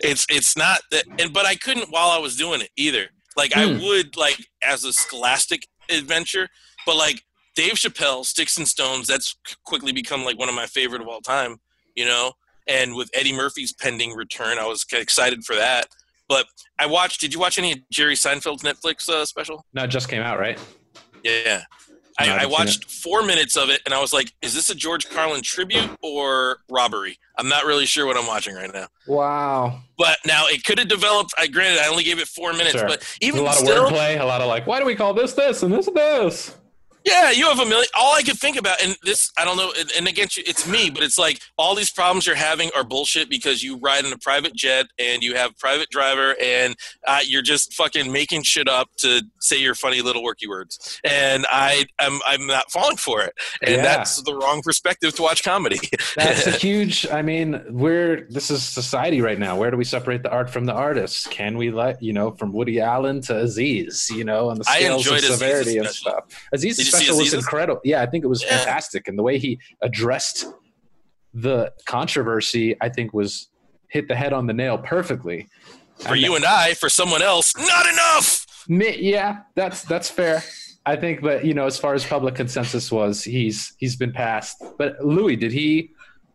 it's it's not that, and but I couldn't while I was doing it either. Like hmm. I would like as a scholastic adventure, but like Dave Chappelle, Sticks and Stones, that's quickly become like one of my favorite of all time. You know, and with Eddie Murphy's pending return, I was excited for that. But I watched. Did you watch any Jerry Seinfeld's Netflix uh, special? No, it just came out, right? Yeah. No, I, I, watched four minutes of it and I was like, is this a George Carlin tribute or robbery? I'm not really sure what I'm watching right now. Wow. But now it could have developed. I granted I only gave it four minutes, sure. but even a lot still, of wordplay, a lot of like, why do we call this this and this this? Yeah, you have a million. All I could think about, and this, I don't know, and again, it's me, but it's like all these problems you're having are bullshit because you ride in a private jet and you have private driver and uh, you're just fucking making shit up to say your funny little worky words. And I, I'm, I'm not falling for it. And yeah. that's the wrong perspective to watch comedy. <laughs> that's a <laughs> huge, I mean, we're, this is society right now. Where do we separate the art from the artist? Can we let, you know, from Woody Allen to Aziz, you know, on the scales of severity and stuff? Aziz special was incredible. Yeah, I think it was yeah. fantastic, and the way he addressed the controversy, I think, was hit the head on the nail perfectly. For you and I, for someone else, not enough. Yeah, that's that's fair. I think, but you know, as far as public consensus was, he's he's been passed. But Louis, did he,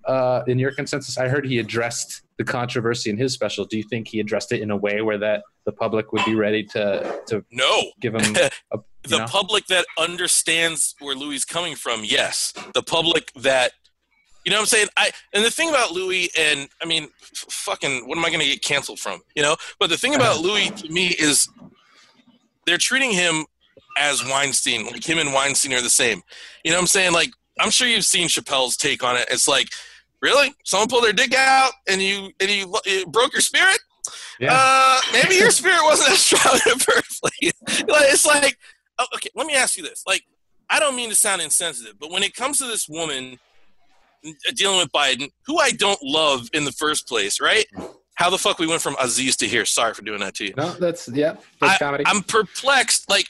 uh, in your consensus? I heard he addressed the controversy in his special. Do you think he addressed it in a way where that the public would be ready to to no give him <laughs> a, the know? public that understands where Louis is coming from? Yes, the public that you know what I'm saying? I and the thing about Louis and I mean f- fucking what am I going to get canceled from? You know? But the thing about uh-huh. Louis to me is they're treating him as Weinstein. Like him and Weinstein are the same. You know what I'm saying? Like I'm sure you've seen Chappelle's take on it. It's like really? Someone pulled their dick out and you and you, you broke your spirit? Yeah. Uh, maybe your spirit wasn't <laughs> as strong in the first <laughs> place. it's like, oh, okay, let me ask you this. Like, I don't mean to sound insensitive, but when it comes to this woman dealing with Biden, who I don't love in the first place, right? How the fuck we went from Aziz to here? Sorry for doing that to you. No, that's yeah. That's I, comedy. I'm perplexed. Like,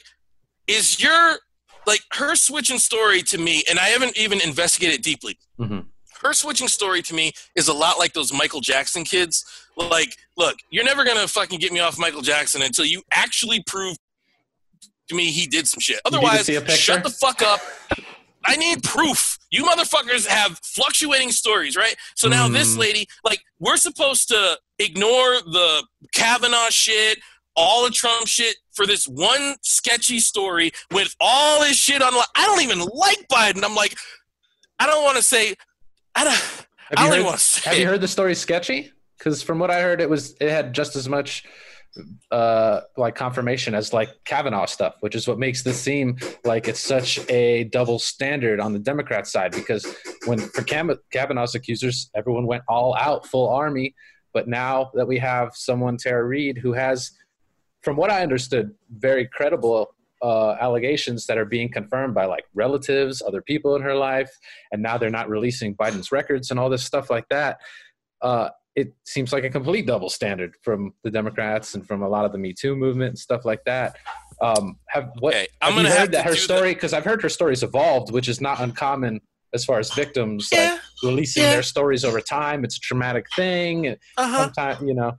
is your like her switching story to me, and I haven't even investigated deeply. Mm-hmm her switching story to me is a lot like those Michael Jackson kids. Like, look, you're never gonna fucking get me off Michael Jackson until you actually prove to me he did some shit. Otherwise, shut the fuck up. I need proof. You motherfuckers have fluctuating stories, right? So now mm. this lady, like, we're supposed to ignore the Kavanaugh shit, all the Trump shit for this one sketchy story with all this shit on. I don't even like Biden. I'm like, I don't want to say I don't. Have I don't heard, have you heard the story sketchy? Because from what I heard, it was it had just as much uh like confirmation as like Kavanaugh stuff, which is what makes this seem like it's such a double standard on the Democrat side. Because when for Kavanaugh's accusers, everyone went all out, full army. But now that we have someone, Tara Reade, who has, from what I understood, very credible uh, allegations that are being confirmed by like relatives, other people in her life, and now they're not releasing Biden's records and all this stuff like that. Uh, it seems like a complete double standard from the Democrats and from a lot of the Me Too movement and stuff like that. Um, have what? Okay, I'm have gonna heard have that her story because I've heard her story's evolved, which is not uncommon as far as victims Yeah, like releasing yeah. their stories over time. It's a traumatic thing. uh huh. Sometimes you know.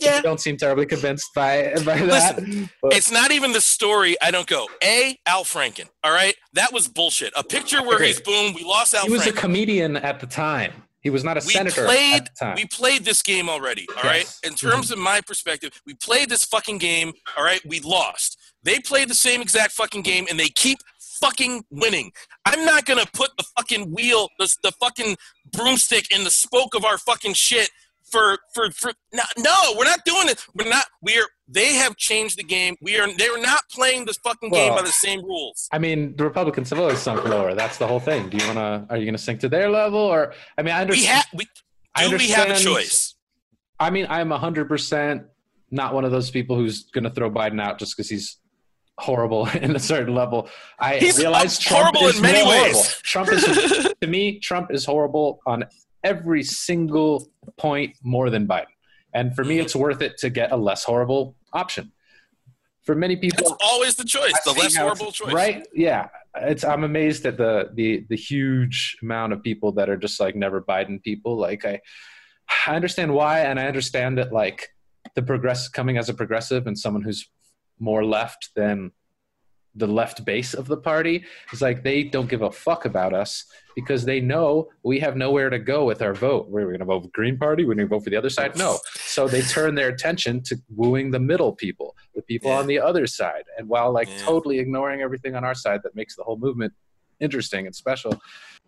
Yeah. You don't seem terribly convinced by by that. but- It's not even the story. I don't go. A. Al Franken. All right, that was bullshit. A picture where he's boom. We lost Al he was a comedian at the time. He was not a we senator played at the time. we played this game already all right Yes. in terms mm-hmm. of my perspective we played this fucking game all right we lost they played the same exact fucking game and they keep fucking winning i'm not gonna put the fucking wheel the, the fucking broomstick in the spoke of our fucking shit for for for no, no we're not doing it we're not we're they have changed the game we are they're not playing this fucking game by the same rules I mean, the Republicans have always sunk lower. That's the whole thing. Do you want to? Are you going to sink to their level, or I mean, I understand. we have we I do we have a choice I mean, I'm hundred percent not one of those people who's going to throw Biden out just because he's horrible <laughs> in a certain level. I He's, realize Trump horrible is in many ways. horrible. Trump is <laughs> to me. Trump is horrible on every single point more than Biden, and for me, it's worth it to get a less horrible option. For many people, That's always the choice, the I see less horrible choice. Right? Yeah. It's I'm amazed at the the the huge amount of people that are just like never Biden people. Like I I understand why and I understand that like the progress coming as a progressive and someone who's more left than the left base of the party is like they don't give a fuck about us because they know we have nowhere to go with our vote. We're going to vote for Green Party. We're going to vote for the other side. No. So they turn their attention to wooing the middle people, the people Yeah. on the other side. And while like Yeah. totally ignoring everything on our side that makes the whole movement interesting and special.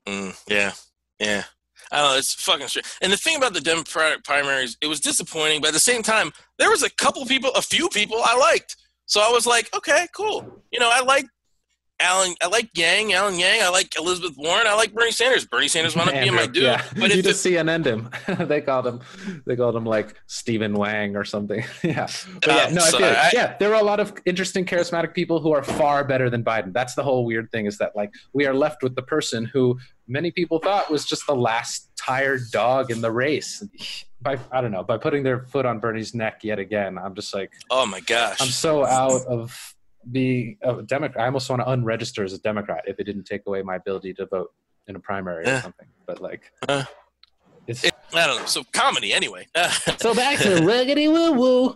Mm, yeah, yeah. I don't know. It's fucking strange. And the thing about the Democratic primaries, it was disappointing, but at the same time, there was a couple people, a few people I liked. So I was like, okay, cool. You know, I like Alan, I like Yang, Alan Yang. I like Elizabeth Warren. I like Bernie Sanders. Bernie Sanders wound up being my dude. Yeah. But <laughs> you just the, CNN'd him. <laughs> they called him. They called him like Stephen Wang or something. <laughs> yeah. But yeah, Um, no, I so feel. I- yeah. There are a lot of interesting, charismatic people who are far better than Biden. That's the whole weird thing is that like we are left with the person who many people thought was just the last tired dog in the race. By I don't know by putting their foot on Bernie's neck yet again. I'm just like oh my gosh. I'm so out of being a Democrat. I almost want to unregister as a Democrat if it didn't take away my ability to vote in a primary or something. But like, Uh. it's It- I don't know. So comedy, anyway. <laughs> so back to wiggity woo woo.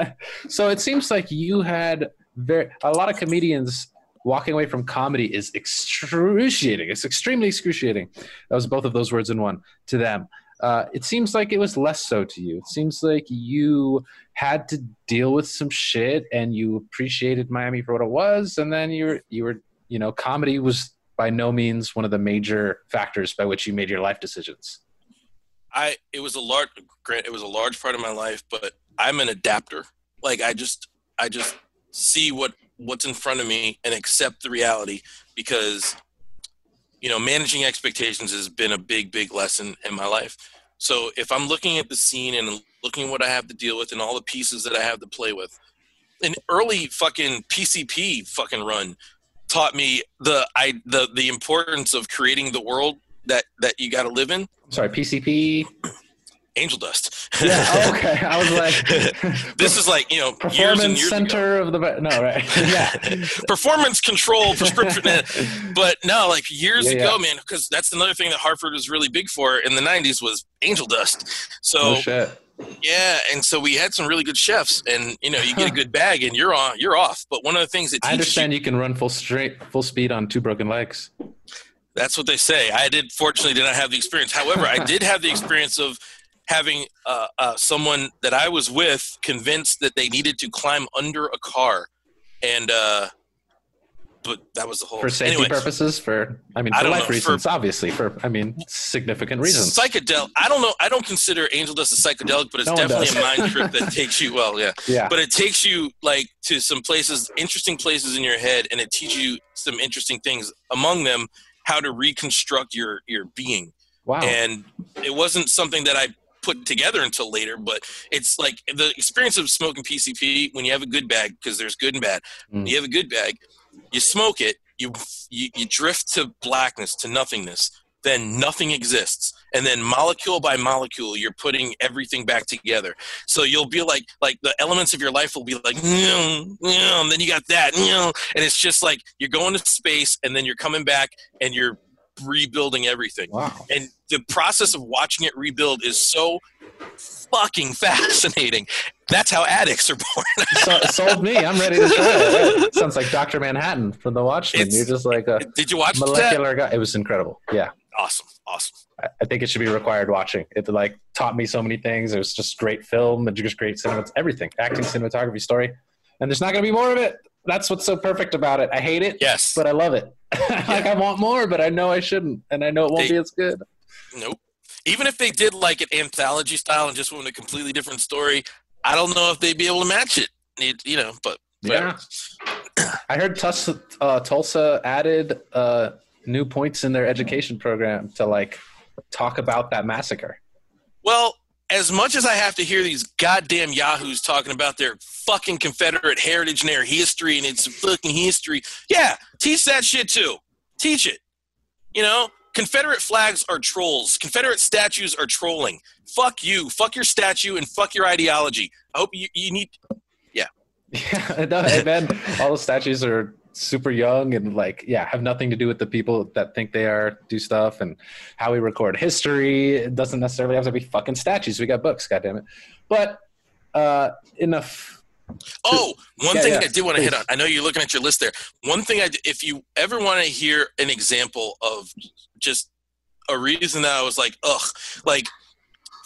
Um, <laughs> so it seems like you had very a lot of comedians walking away from comedy is excruciating. It's extremely excruciating. That was both of those words in one to them. Uh, it seems like it was less so to you. It seems like you had to deal with some shit and you appreciated Miami for what it was, and then you were you were you know comedy was by no means one of the major factors by which you made your life decisions. I it was a large grant it was a large part of my life, but I'm an adapter. Like I just I just see what what's in front of me and accept the reality because you know managing expectations has been a big big lesson in my life. So if I'm looking at the scene and looking at what I have to deal with and all the pieces that I have to play with, an early fucking PCP fucking run taught me the I the the importance of creating the world that that you got to live in. Sorry, PCP. Angel dust. Yeah. <laughs> oh, okay. I was like, <laughs> this is like you know years performance years ago. center of the no right <laughs> yeah performance control prescription but no like years Yeah, ago yeah. man because that's another thing that hartford was really big for in the 90s was angel dust so oh shit yeah and so we had some really good chefs and you know you get a good bag and you're on you're off but one of the things that I understand you, you can run full straight full speed on two broken legs that's what they say i did fortunately did not have the experience however i did have the experience of having uh, uh, someone that i was with convinced that they needed to climb under a car and uh but that was the whole for safety anyway, purposes for I mean for don't life know, for- reasons obviously for I mean significant reasons Psychedelic. I don't know. I don't consider angel dust a psychedelic, but it's No definitely a mind trip that <laughs> takes you. Well, yeah, yeah but it takes you like to some places, interesting places in your head, and it teaches you some interesting things. Among them, how to reconstruct your your being. wow And it wasn't something that I put together until later. But it's like the experience of smoking PCP when you have a good bag, because there's good and bad. Mm. You have a good bag, you smoke it, you, you you drift to blackness, to nothingness. Then nothing exists, and then molecule by molecule, you're putting everything back together. So you'll be like, like the elements of your life will be like, and then you got that, and it's just like you're going to space, and then you're coming back, and you're rebuilding everything. Wow. And the process of watching it rebuild is so fucking <laughs> fascinating. That's how addicts are born. <laughs> so, sold me. I'm ready to try it. Sounds like Doctor Manhattan from The Watchmen. It's, You're just like a did you watch molecular that? guy. It was incredible. Yeah. Awesome. Awesome. I, I think it should be required watching. It like taught me so many things. It was just great film and just great cinema. Everything, acting, cinematography, story. And there's not going to be more of it. That's what's so perfect about it. I hate it. Yes. But I love it. <laughs> like I want more, but I know I shouldn't, and I know it won't they, be as good. Nope. Even if they did like an anthology style and just went a completely different story, I don't know if they'd be able to match it. it you know, but yeah. I heard Tulsa, uh, Tulsa added uh, new points in their education program to like talk about that massacre. Well, as much as I have to hear these goddamn yahoos talking about their fucking Confederate heritage and their history and it's fucking history, yeah, teach that shit too. Teach it. You know, Confederate flags are trolls. Confederate statues are trolling. Fuck you. Fuck your statue and fuck your ideology. I hope you, you need. Yeah. <laughs> Yeah, no, and then all the statues are super young and like yeah have nothing to do with the people that think they are do stuff. And how we record history it doesn't necessarily have to be fucking statues. We got books god damn it but uh enough. Oh one yeah, thing yeah, i did want to hit on i know you're looking at your list there. One thing i if you ever want to hear an example of just a reason that i was like ugh like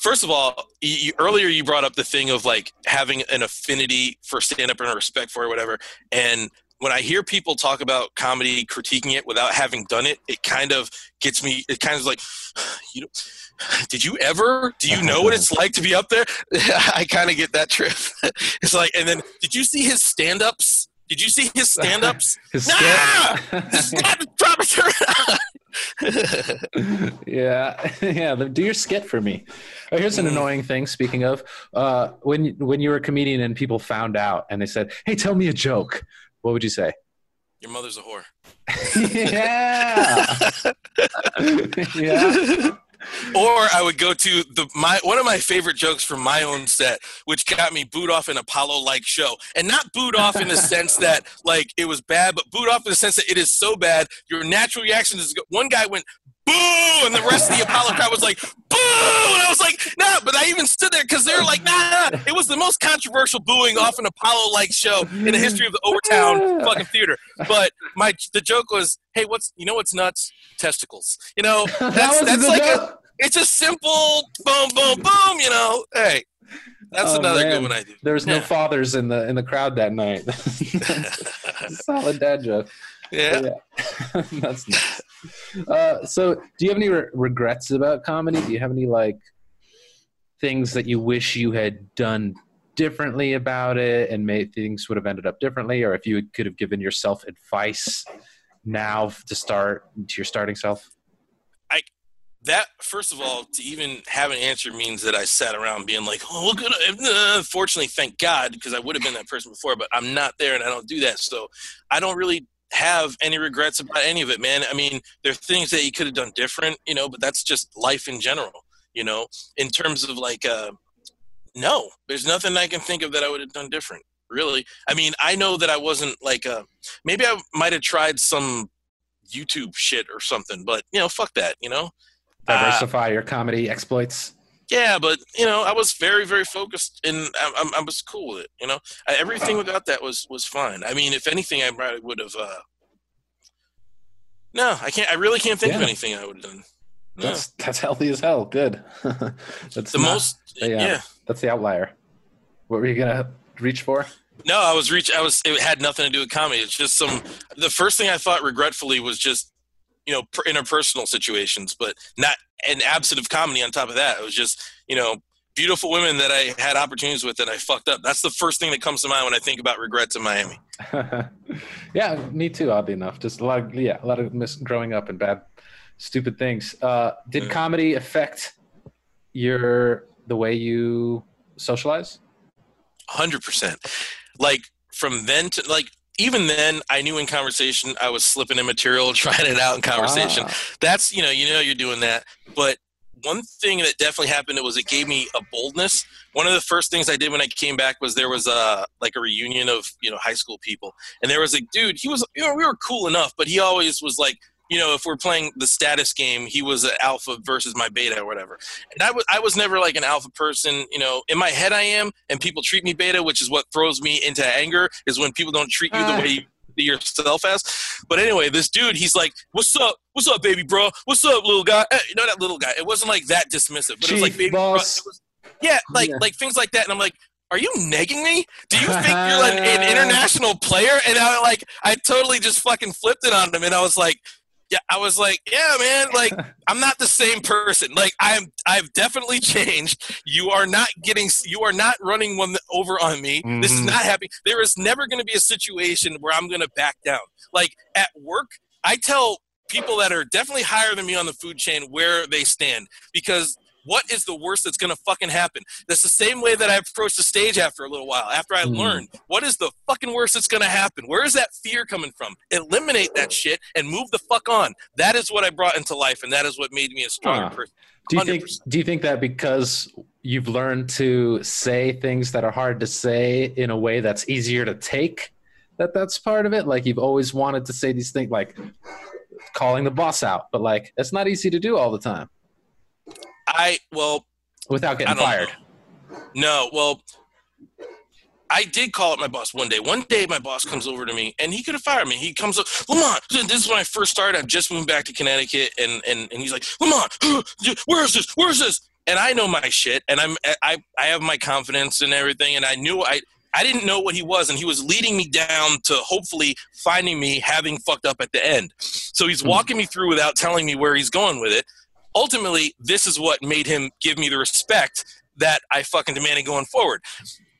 first of all, you, earlier you brought up the thing of like having an affinity for stand up and a respect for it, whatever. And when I hear people talk about comedy critiquing it without having done it, it kind of gets me. It kind of like, <sighs> you know, <sighs> did you ever? Do you know what it's like to be up there? <laughs> I kind of get that trip. <laughs> it's like, and then did you see his stand-ups? Did you see his stand-ups? <laughs> his nah! drop it. yeah, yeah. Do your skit for me. Oh, here's an mm. annoying thing. Speaking of, uh, when when you were a comedian and people found out and they said, "Hey, tell me a joke," what would you say? Your mother's a whore. <laughs> yeah. yeah. <laughs> Or I would go to the my one of my favorite jokes from my own set, which got me booed off an Apollo like show, and not booed off in the <laughs> sense that like it was bad, but booed off in the sense that it is so bad. Your natural reaction is one guy went boo, and the rest of the Apollo crowd was like, boo, and I was like, nah, but I even stood there because they were like, nah, nah, it was the most controversial booing off an Apollo-like show in the history of the Overtown <laughs> fucking theater. But my the joke was, hey, what's you know what's nuts? Testicles. You know, <laughs> that's, that's like a, it's a simple boom, boom, boom. You know, hey. That's oh, another man. good one I do. There was no fathers in the in the crowd that night. <laughs> Solid dad joke. Yeah, yeah. that's nice. Uh, so, do you have any re- regrets about comedy? Do you have any like things that you wish you had done differently about it, and may things would have ended up differently, or if you could have given yourself advice now to start to your starting self? I that first of all to even have an answer means that I sat around being like, oh, look at uh, fortunately, thank God, because I would have been that person before, but I'm not there, and I don't do that, so I don't really have any regrets about any of it, man. I mean, there are things that you could have done different, you know, but that's just life in general, you know, in terms of like, uh, no, there's nothing I can think of that I would have done different, really. I mean, I know that I wasn't like, uh, maybe I might have tried some YouTube shit or something, but, you know, fuck that, you know? Diversify uh, your comedy exploits. Yeah, but you know, I was very, very focused, and I, I, I was cool with it. You know, I, everything without that was was fine. I mean, if anything, I probably would have. Uh, no, I can't. I really can't think yeah. of anything I would have done. No. That's that's healthy as hell. Good. <laughs> that's the not, most. Yeah, yeah, that's the outlier. What were you gonna reach for? No, I was reach. I was. It had nothing to do with comedy. It's just some. The first thing I thought, regretfully, was just you know interpersonal situations, but not an absent of comedy on top of that. It was just, you know, beautiful women that I had opportunities with and I fucked up. That's the first thing that comes to mind when I think about regrets in Miami. <laughs> yeah, me too. Oddly enough, just a lot of yeah, a lot of mis- growing up and bad, stupid things. Uh, did comedy affect your the way you socialize? Hundred percent. Like from then to like even then I knew in conversation I was slipping in material, <laughs> trying it out in conversation. Ah. That's you know, you know you're doing that. But one thing that definitely happened it was it gave me a boldness. One of the first things I did when I came back was there was a like a reunion of you know high school people, and there was a dude. He was you know we were cool enough, but he always was like you know, if we're playing the status game, he was an alpha versus my beta or whatever. And I was I was never like an alpha person. You know, in my head I am, and people treat me beta, which is what throws me into anger. Is when people don't treat you the ah. way you yourself as. But anyway, this dude, he's like, "What's up? What's up, baby bro? What's up, little guy?" Eh, you know that little guy. It wasn't like that dismissive, but Chief, it was like, "Baby boss. bro." Was, yeah, like yeah. like things like that, and I'm like, are you negging me? Do you think you're like an <laughs> international player? And I like I totally just fucking flipped it on him and I was like, yeah, I was like, yeah, man, like <laughs> I'm not the same person. Like I'm, I've definitely changed. You are not getting, you are not running one over on me. Mm-hmm. This is mm-hmm. not happening. There is never going to be a situation where I'm going to back down. Like at work, I tell people that are definitely higher than me on the food chain where they stand because what is the worst that's going to fucking happen? That's the same way that I approached the stage after a little while, after I mm. learned what is the fucking worst that's going to happen? Where is that fear coming from? Eliminate that shit and move the fuck on. That is what I brought into life, and that is what made me a stronger huh. person. Do you think? Do you think that because you've learned to say things that are hard to say in a way that's easier to take, that that's part of it? Like you've always wanted to say these things, like calling the boss out, but like it's not easy to do all the time. I well without getting fired. Know. No, well, I did call up my boss one day. One day, my boss comes over to me, and he could have fired me. He comes up, Lamont. This is when I first started. I've just moved back to Connecticut, and and, and he's like, Lamont, <gasps> where is this? Where is this? And I know my shit, and I'm I I have my confidence and everything, and I knew I. I didn't know what he was, and he was leading me down to hopefully finding me having fucked up at the end. So he's hmm. walking me through without telling me where he's going with it ultimately, this is what made him give me the respect that I fucking demanded going forward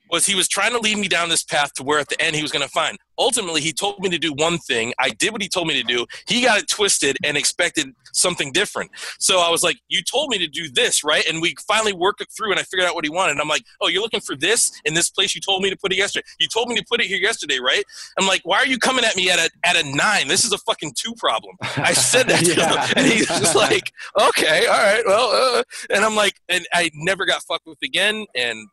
was he was trying to lead me down this path to where at the end he was going to find. Ultimately, he told me to do one thing. I did what he told me to do. He got it twisted and expected something different. So I was like, "You told me to do this, right?" And we finally worked it through, and I figured out what he wanted. And I'm like, "Oh, you're looking for this in this place? You told me to put it yesterday. You told me to put it here yesterday, right?" I'm like, "Why are you coming at me at a at a nine? This is a fucking two problem." I said that to <laughs> yeah. him, and he's just like, "Okay, all right, well," uh, and I'm like, and I never got fucked with again, and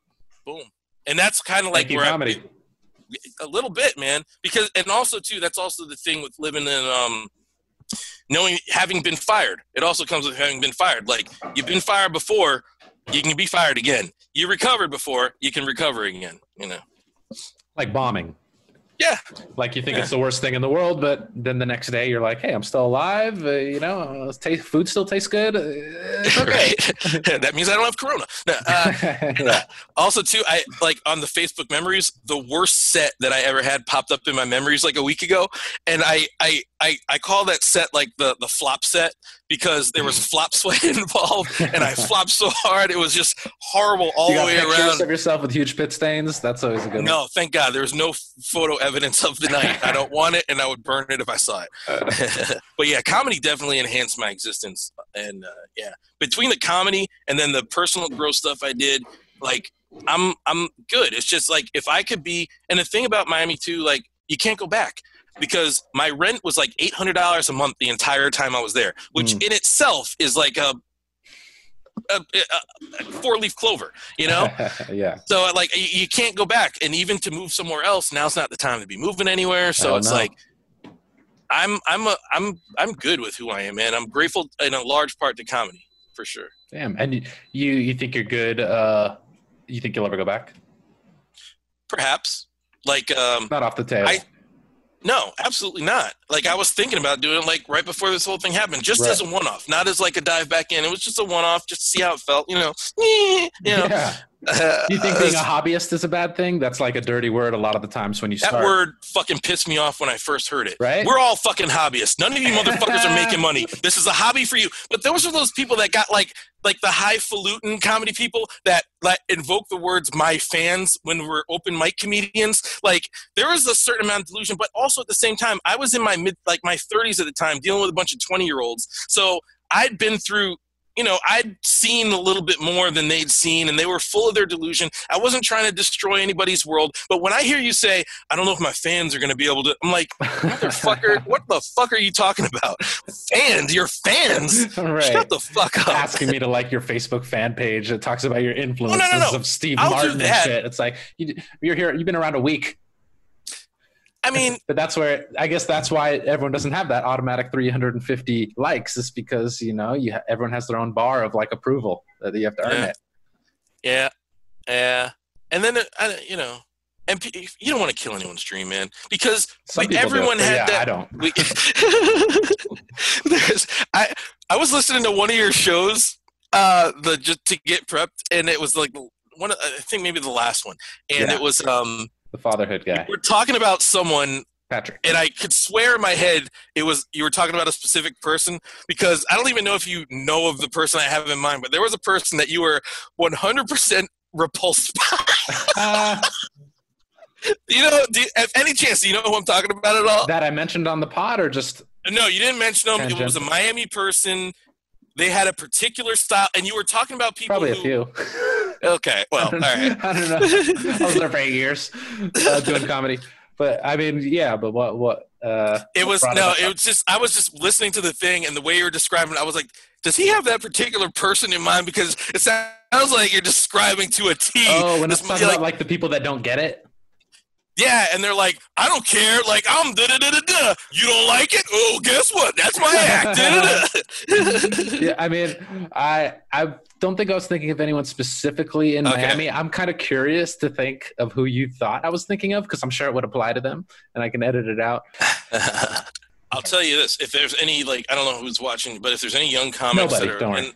boom and that's kind of like where comedy. I, a little bit, man. Because and also too, that's also the thing with living in um, knowing having been fired. It also comes with having been fired. Like you've been fired before, you can be fired again. You recovered before, you can recover again. You know, like bombing. Yeah. Like you think yeah. it's the worst thing in the world, but then the next day you're like, hey, I'm still alive. Uh, you know, taste, food still tastes good. Uh, it's okay. <laughs> that means I don't have corona. No, uh. <laughs> Also, too, I like on the Facebook memories, the worst set that I ever had popped up in my memories like a week ago, and I I I, I call that set like the the flop set because there was flop sweat <laughs> involved, and I flopped so hard it was just horrible all the way around. of yourself with huge pit stains. That's always a good. No, one. thank God there was no photo evidence of the night. I don't want it, and I would burn it if I saw it. <laughs> but yeah, comedy definitely enhanced my existence, and uh, yeah, between the comedy and then the personal growth stuff I did, like I'm I'm good. It's just like if I could be, and the thing about Miami too, like you can't go back because my rent was like eight hundred dollars a month the entire time I was there, which mm. in itself is like a a, a, four leaf clover, you know? <laughs> yeah. So like you, you, can't go back, and even to move somewhere else, now's not the time to be moving anywhere. So it's know. like I'm I'm a I'm I'm good with who I am, man. I'm grateful in a large part to comedy for sure. Damn, and you you think you're good? Uh, you think you'll ever go back? Perhaps. Like um, not off the table. I, no, absolutely not. Like I was thinking about doing it like right before this whole thing happened, just right. as a one off, not as like a dive back in. It was just a one off, just to see how it felt, you know. <laughs> you know. Yeah. Uh, Do you think being a hobbyist is a bad thing? That's like a dirty word a lot of the times when you start. That word fucking pissed me off when I first heard it. Right? We're all fucking hobbyists. None of you motherfuckers are making money. <laughs> This is a hobby for you. But those are those people that got like like the highfalutin comedy people that like invoke the words "my fans" when we're open mic comedians. Like there is a certain amount of delusion, but also at the same time, I was in my mid like my 30s at the time, dealing with a bunch of 20 year olds. So I'd been through you know, I'd seen a little bit more than they'd seen, and they were full of their delusion. I wasn't trying to destroy anybody's world, but when I hear you say, "I don't know if my fans are going to be able to," I'm like, "Motherfucker, <laughs> what the fuck are you talking about? Fans? Your fans? <laughs> right. Shut the fuck up!" Asking me to like your Facebook fan page that talks about your influences oh, no, no, no. of Steve I'll Martin and shit. It's like you, you're here. You've been around a week. I mean, but that's where I guess that's why everyone doesn't have that automatic 350 likes. Is because you know you ha- everyone has their own bar of like approval that you have to earn yeah. it. Yeah, yeah, and then uh, you know, and you don't want to kill anyone's dream, man, because we, everyone do, had yeah, that. I don't. We, <laughs> I I was listening to one of your shows, uh, the just to get prepped, and it was like one. Of, I think maybe the last one, and yeah. it was um the fatherhood guy. We're talking about someone Patrick. And I could swear in my head it was you were talking about a specific person because I don't even know if you know of the person I have in mind, but there was a person that you were 100% repulsed by. uh, <laughs> you know, do you, have any chance do you know who I'm talking about at all? That I mentioned on the pod or just No, you didn't mention them. Tangent. It was a Miami person. They had a particular style and you were talking about people Probably who, a few. <laughs> Okay, well, all right. <laughs> I don't know. I was there for eight years uh, doing comedy, but I mean, yeah. But what? What? Uh, it was no. It, it was just. I was just listening to the thing and the way you were describing. it, I was like, does he have that particular person in mind? Because it sounds like you're describing to a T. Oh, when it's talking like, about like the people that don't get it. Yeah, and they're like, I don't care. Like I'm da da da da da. You don't like it? Oh, guess what? That's my act. <laughs> yeah, I mean, I I don't think I was thinking of anyone specifically in okay. Miami. I'm kind of curious to think of who you thought I was thinking of because I'm sure it would apply to them, and I can edit it out. <laughs> I'll tell you this: if there's any like, I don't know who's watching, but if there's any young comics Nobody, that are don't worry.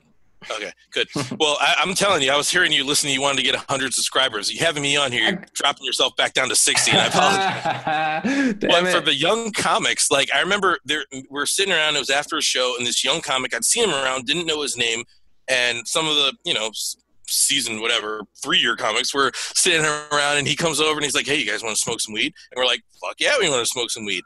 Okay, good. Well, I, am telling you, I was hearing you listening. You wanted to get 100 subscribers. You having me on here, you're dropping yourself back down to 60. And I apologize. <laughs> but it. for the young comics, like I remember, there we are sitting around. It was after a show, and this young comic, I'd seen him around, didn't know his name, and some of the, you know, season whatever three year comics were sitting around, and he comes over and he's like, "Hey, you guys want to smoke some weed?" And we're like, "Fuck yeah, we want to smoke some weed."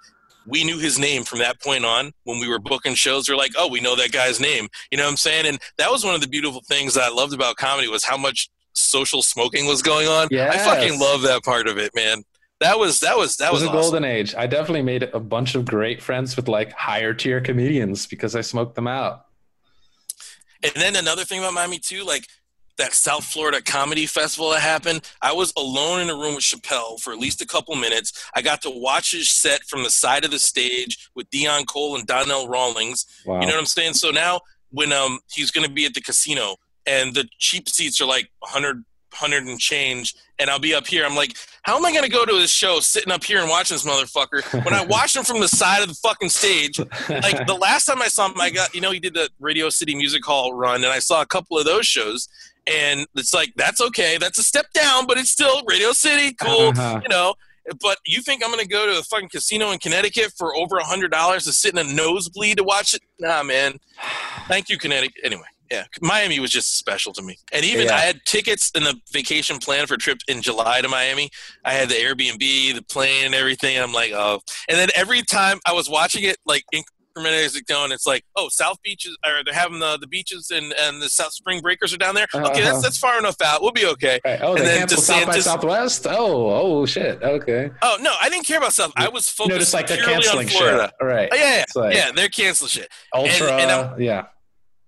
We knew his name from that point on when we were booking shows. We're like oh we know that guy's name. You know what i'm saying? And that was one of the beautiful things that i loved about comedy was how much social smoking was going on. Yes. i fucking love that part of it man. That was that was that it was, was a awesome. golden age. I definitely made a bunch of great friends with like higher tier comedians because i smoked them out. And then another thing about miami too like that South Florida comedy festival that happened, I was alone in a room with Chappelle for at least a couple minutes. I got to watch his set from the side of the stage with Deon Cole and Donnell Rawlings. Wow. You know what I'm saying? So now when um he's going to be at the casino and the cheap seats are like 100 100 and change and I'll be up here. I'm like, how am I going to go to this show sitting up here and watching this motherfucker when I <laughs> watched him from the side of the fucking stage? Like <laughs> the last time I saw him, I got, you know, he did the Radio City Music Hall run and I saw a couple of those shows and it's like that's okay that's a step down but it's still radio city cool <laughs> uh-huh. you know but you think i'm gonna go to a fucking casino in connecticut for over a hundred dollars to sit in a nosebleed to watch it? Nah man. Thank you connecticut. Anyway yeah miami was just special to me. And even yeah. i had tickets in the vacation plan for a trip in july to miami. I had the airbnb the plane and everything. I'm like oh. And then every time i was watching it like Minute going, it's like, oh, South Beaches, or they're having the, the beaches and, and the South Spring Breakers are down there. Okay, uh-huh. that's that's far enough out. We'll be okay. Right. Oh, and they canceled South by Southwest. Oh, oh shit. Okay. Oh no, I didn't care about South. I was focused. No, just like they're canceling shit. All right. Oh, yeah, yeah, like yeah. They're canceling shit. Ultra. And, and yeah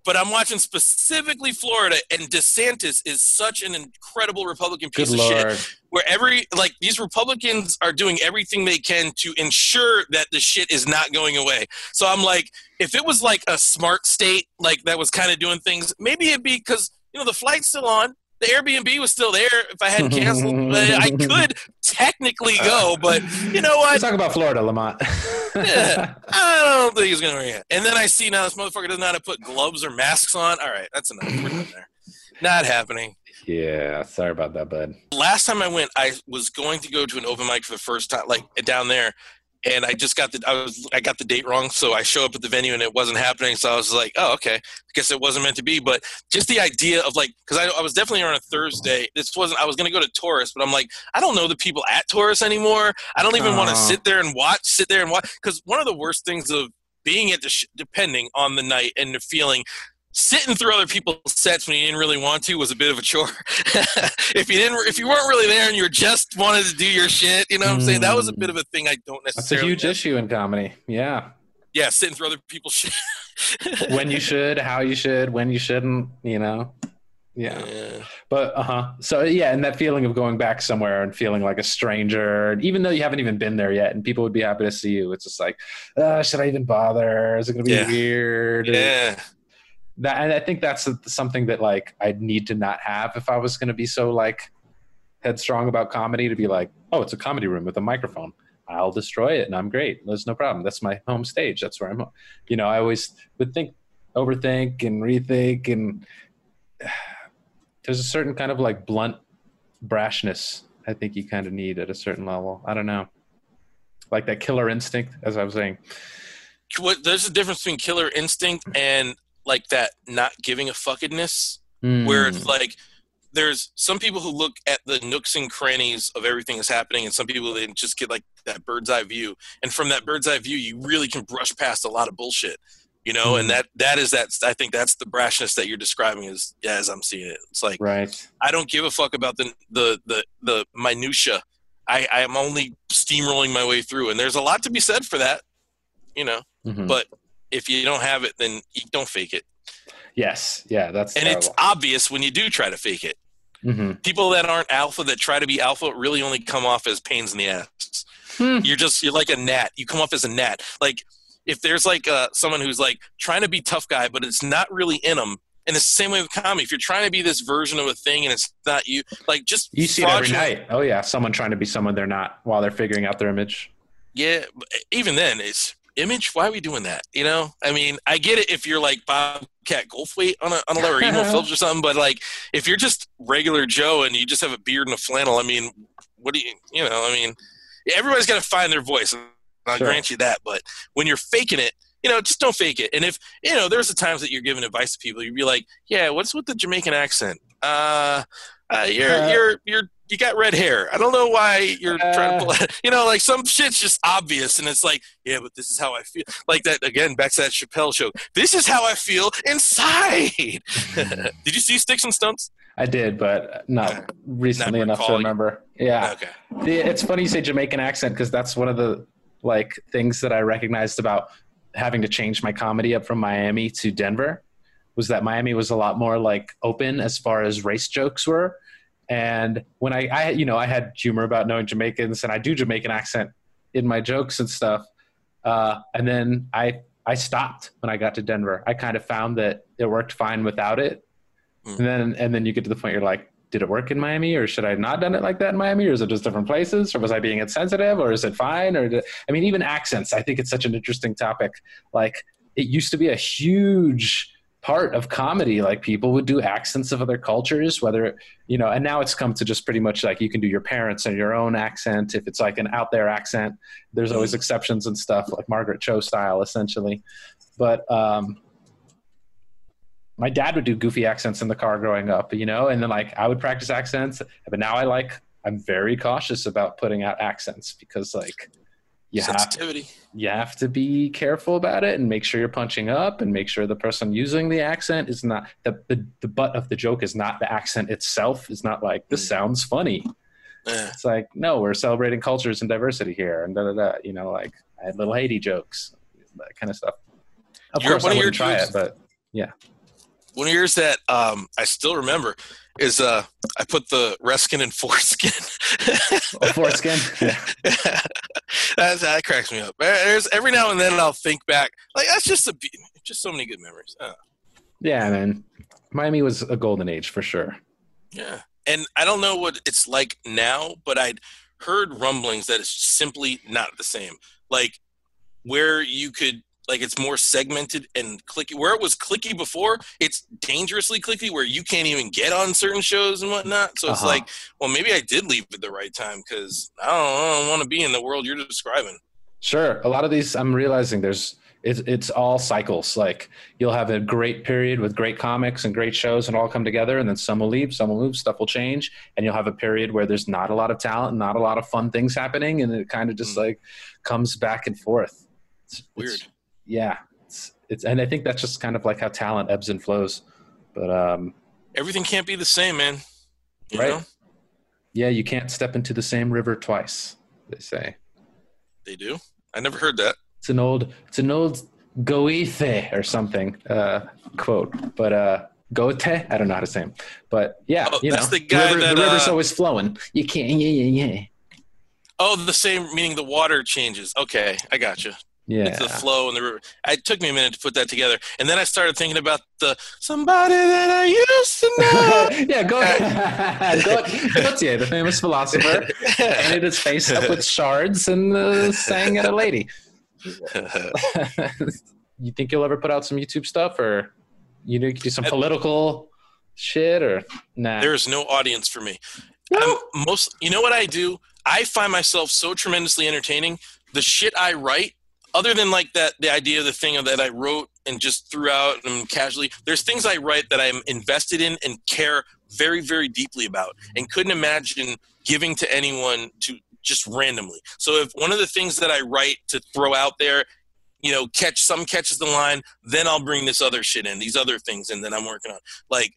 but I'm watching specifically Florida, and DeSantis is such an incredible Republican piece Good of Lord. shit. Where every like these Republicans are doing everything they can to ensure that the shit is not going away. So I'm like, if it was like a smart state, like that was kind of doing things, maybe it'd be because you know the flight's still on, the Airbnb was still there. If I hadn't canceled, I could technically uh, go, but you know what? Let's talk about Florida, Lamont. yeah, I don't think he's gonna ring it. And then I see now this motherfucker doesn't know how to put gloves or masks on. All right, that's enough. We're done there. Not happening. Yeah, sorry about that, bud. Last time I went, I was going to go to an open mic for the first time, like down there, and I just got the I was I got the date wrong, so I show up at the venue and it wasn't happening. So I was like, oh okay, I guess it wasn't meant to be. But just the idea of like, because I, I was definitely on a Thursday. This wasn't. I was going to go to Taurus, but I'm like, I don't know the people at Taurus anymore. I don't even want to uh-huh. sit there and watch, sit there and watch. Because one of the worst things of being at the sh- depending on the night and the feeling sitting through other people's sets when you didn't really want to was a bit of a chore. <laughs> if you didn't, if you weren't really there and you just wanted to do your shit, you know what I'm saying? That was a bit of a thing I don't necessarily. That's a huge issue in comedy. Yeah. Yeah, sitting through other people's shit. <laughs> when you should, how you should, when you shouldn't, you know. Yeah. yeah. But uh huh. So yeah, and that feeling of going back somewhere and feeling like a stranger, even though you haven't even been there yet, and people would be happy to see you. It's just like, uh, should I even bother? Is it gonna be Yeah. weird? Yeah. That and I think that's something that like I'd need to not have if I was going to be so like headstrong about comedy to be like, oh, it's a comedy room with a microphone. I'll destroy it and I'm great. There's no problem. That's my home stage. That's where I'm. You know, I always would think, overthink and rethink, and <sighs> there's a certain kind of like blunt brashness. I think you kind of need at a certain level. I don't know, like that killer instinct, as I was saying. What, there's a difference between killer instinct and like that not giving a fuckedness. Hmm. where it's like there's some people who look at the nooks and crannies of everything that's happening and some people they just get like that bird's eye view and from that bird's eye view you really can brush past a lot of bullshit you know Mhm. and that that is that i think that's the brashness that you're describing as as i'm seeing it it's like right. i don't give a fuck about the the the, the minutia i i am only steamrolling my way through and there's a lot to be said for that you know Mhm. but if you don't have it then you don't fake it yes, yeah, that's and it's obvious when you do try to fake it hmm people that aren't alpha that try to be alpha really only come off as pains in the ass. Hmm. You're just you're like a gnat. You come off as a gnat. Like if there's like uh, someone who's like trying to be tough guy, but it's not really in them. And it's the same way with comedy. If you're trying to be this version of a thing and it's not you, like just You see it every night. Oh yeah, someone trying to be someone they're not while they're figuring out their image. Yeah, even then, it's image. Why are we doing that? You know, I mean, I get it if you're like Bobcat Goldthwait on a on a level or emo <laughs> Philips or something, but like if you're just regular Joe and you just have a beard and a flannel, I mean, what do you, you know, I mean, everybody's got to find their voice. I'll Sure. grant you that, but when you're faking it. You know, just don't fake it. And if you know, there's the times that you're giving advice to people, you'd be like, "Yeah, what's with the Jamaican accent? Uh, uh you're Uh, you're you're you got red hair. I don't know why you're trying to uh. pull pull. <laughs> You know, like some shit's just obvious, and it's like, yeah, but this is how I feel. Like that again. Back to that Chappelle show. This is how I feel inside. <laughs> Did you see Sticks and Stones? I did, but not recently Not enough to remember. Yeah, Okay. The- it's funny you say Jamaican accent because that's one of the like things that I recognized about having to change my comedy up from Miami to Denver was that Miami was a lot more like open as far as race jokes were. And when I, I, you know, I had humor about knowing Jamaicans and I do Jamaican accent in my jokes and stuff. Uh, and then I, I stopped when I got to Denver. I kind of found that it worked fine without it. Hmm. And then, and then you get to the point you're like, did it work in Miami or should I have not done it like that in Miami or is it just different places or was I being insensitive or is it fine or did, I mean even accents I think it's such an interesting topic like it used to be a huge part of comedy. Like people would do accents of other cultures whether you know and now it's come to just pretty much like you can do your parents and your own accent. If it's like an out there accent there's always exceptions and stuff like Margaret Cho style essentially. But um my dad would do goofy accents in the car growing up, you know, and then like I would practice accents, but now I like I'm very cautious about putting out accents because like you have you have to be careful about it and make sure you're punching up and make sure the person using the accent is not the the, the butt of the joke is not the accent itself. It's not like this sounds funny. Eh. It's like no, we're celebrating cultures and diversity here and da da da. You know, like I had little Haiti jokes, that kind of stuff. Of Your- course, I wouldn't try jokes- it, but yeah. One of yours that um, I still remember is uh, I put the Reskin and <laughs> foreskin. oh, foreskin. Yeah. <laughs> That's, that cracks me up. There's every now and then I'll think back. Like that's just a just so many good memories. Uh, Yeah, man. Miami was a golden age for sure. yeah, and I don't know what it's like now, but I'd heard rumblings that it's simply not the same. Like where you could like it's more segmented and clicky. Where it was clicky before, it's dangerously clicky where you can't even get on certain shows and whatnot. So it's Uh-huh. like, well, maybe I did leave at the right time because I don't, don't want to be in the world you're describing. Sure. A lot of these, I'm realizing there's, it's, it's all cycles. Like you'll have a great period with great comics and great shows and all come together, and then some will leave, some will move, stuff will change, and you'll have a period where there's not a lot of talent, and not a lot of fun things happening, and it kind of just Mm. like comes back and forth. It's, Weird. it's- yeah. it's, it's and I think that's just kind of like how talent ebbs and flows. But um, everything can't be the same, man. You right? Know? Yeah, you can't step into the same river twice. They say. They do. I never heard that. It's an old. It's an old Goethe or something uh, quote, but uh, Goethe. I don't know how to say him, but yeah, oh, you that's know, the guy river, that, the river's uh, always flowing. You can't. Yeah, yeah, yeah. Oh, the same meaning the water changes. Okay, I got you. Yeah, it's the flow and the river. It took me a minute to put that together, and then I started thinking about the somebody that I used to know. <laughs> yeah, go ahead. <laughs> Gotye, the famous philosopher, <laughs> painted his face up with shards and uh, sang at a lady. you think you'll ever put out some YouTube stuff, or you know, you could do some political shit, or nah? There's no audience for me. I'm most, you know what I do? I find myself so tremendously entertaining. The shit I write other than like that the idea of the thing that i wrote and just threw out and casually there's things i write that i'm invested in and care very very deeply about and couldn't imagine giving to anyone to just randomly. So if one of the things that i write to throw out there you know catch some catches the line then i'll bring this other shit in these other things and then i'm working on. Like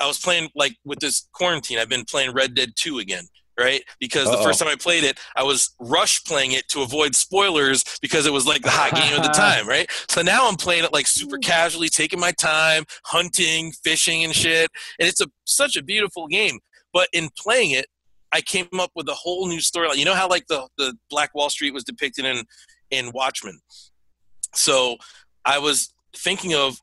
i was playing like with this quarantine i've been playing red dead 2 again right? Because Uh-oh. the first time I played it, I was rush playing it to avoid spoilers because it was like the hot game of the <laughs> time, right? So now I'm playing it like super casually, taking my time, hunting, fishing, and shit. And it's a such a beautiful game. But in playing it, I came up with a whole new storyline. You know how like the the Black Wall Street was depicted in in Watchmen. So I was thinking of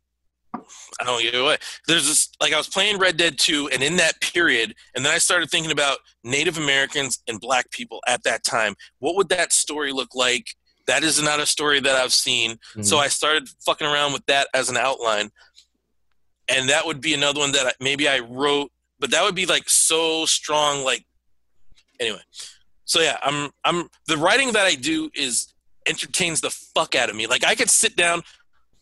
I don't get away. There's this like I was playing Red Dead 2 and in that period and then I started thinking about Native Americans and black people at that time. What would that story look like? That is not a story that I've seen. Mm-hmm. So I started fucking around with that as an outline. And that would be another one that maybe I wrote, but that would be like so strong like anyway. So yeah, I'm I'm the writing that I do is entertains the fuck out of me. Like I could sit down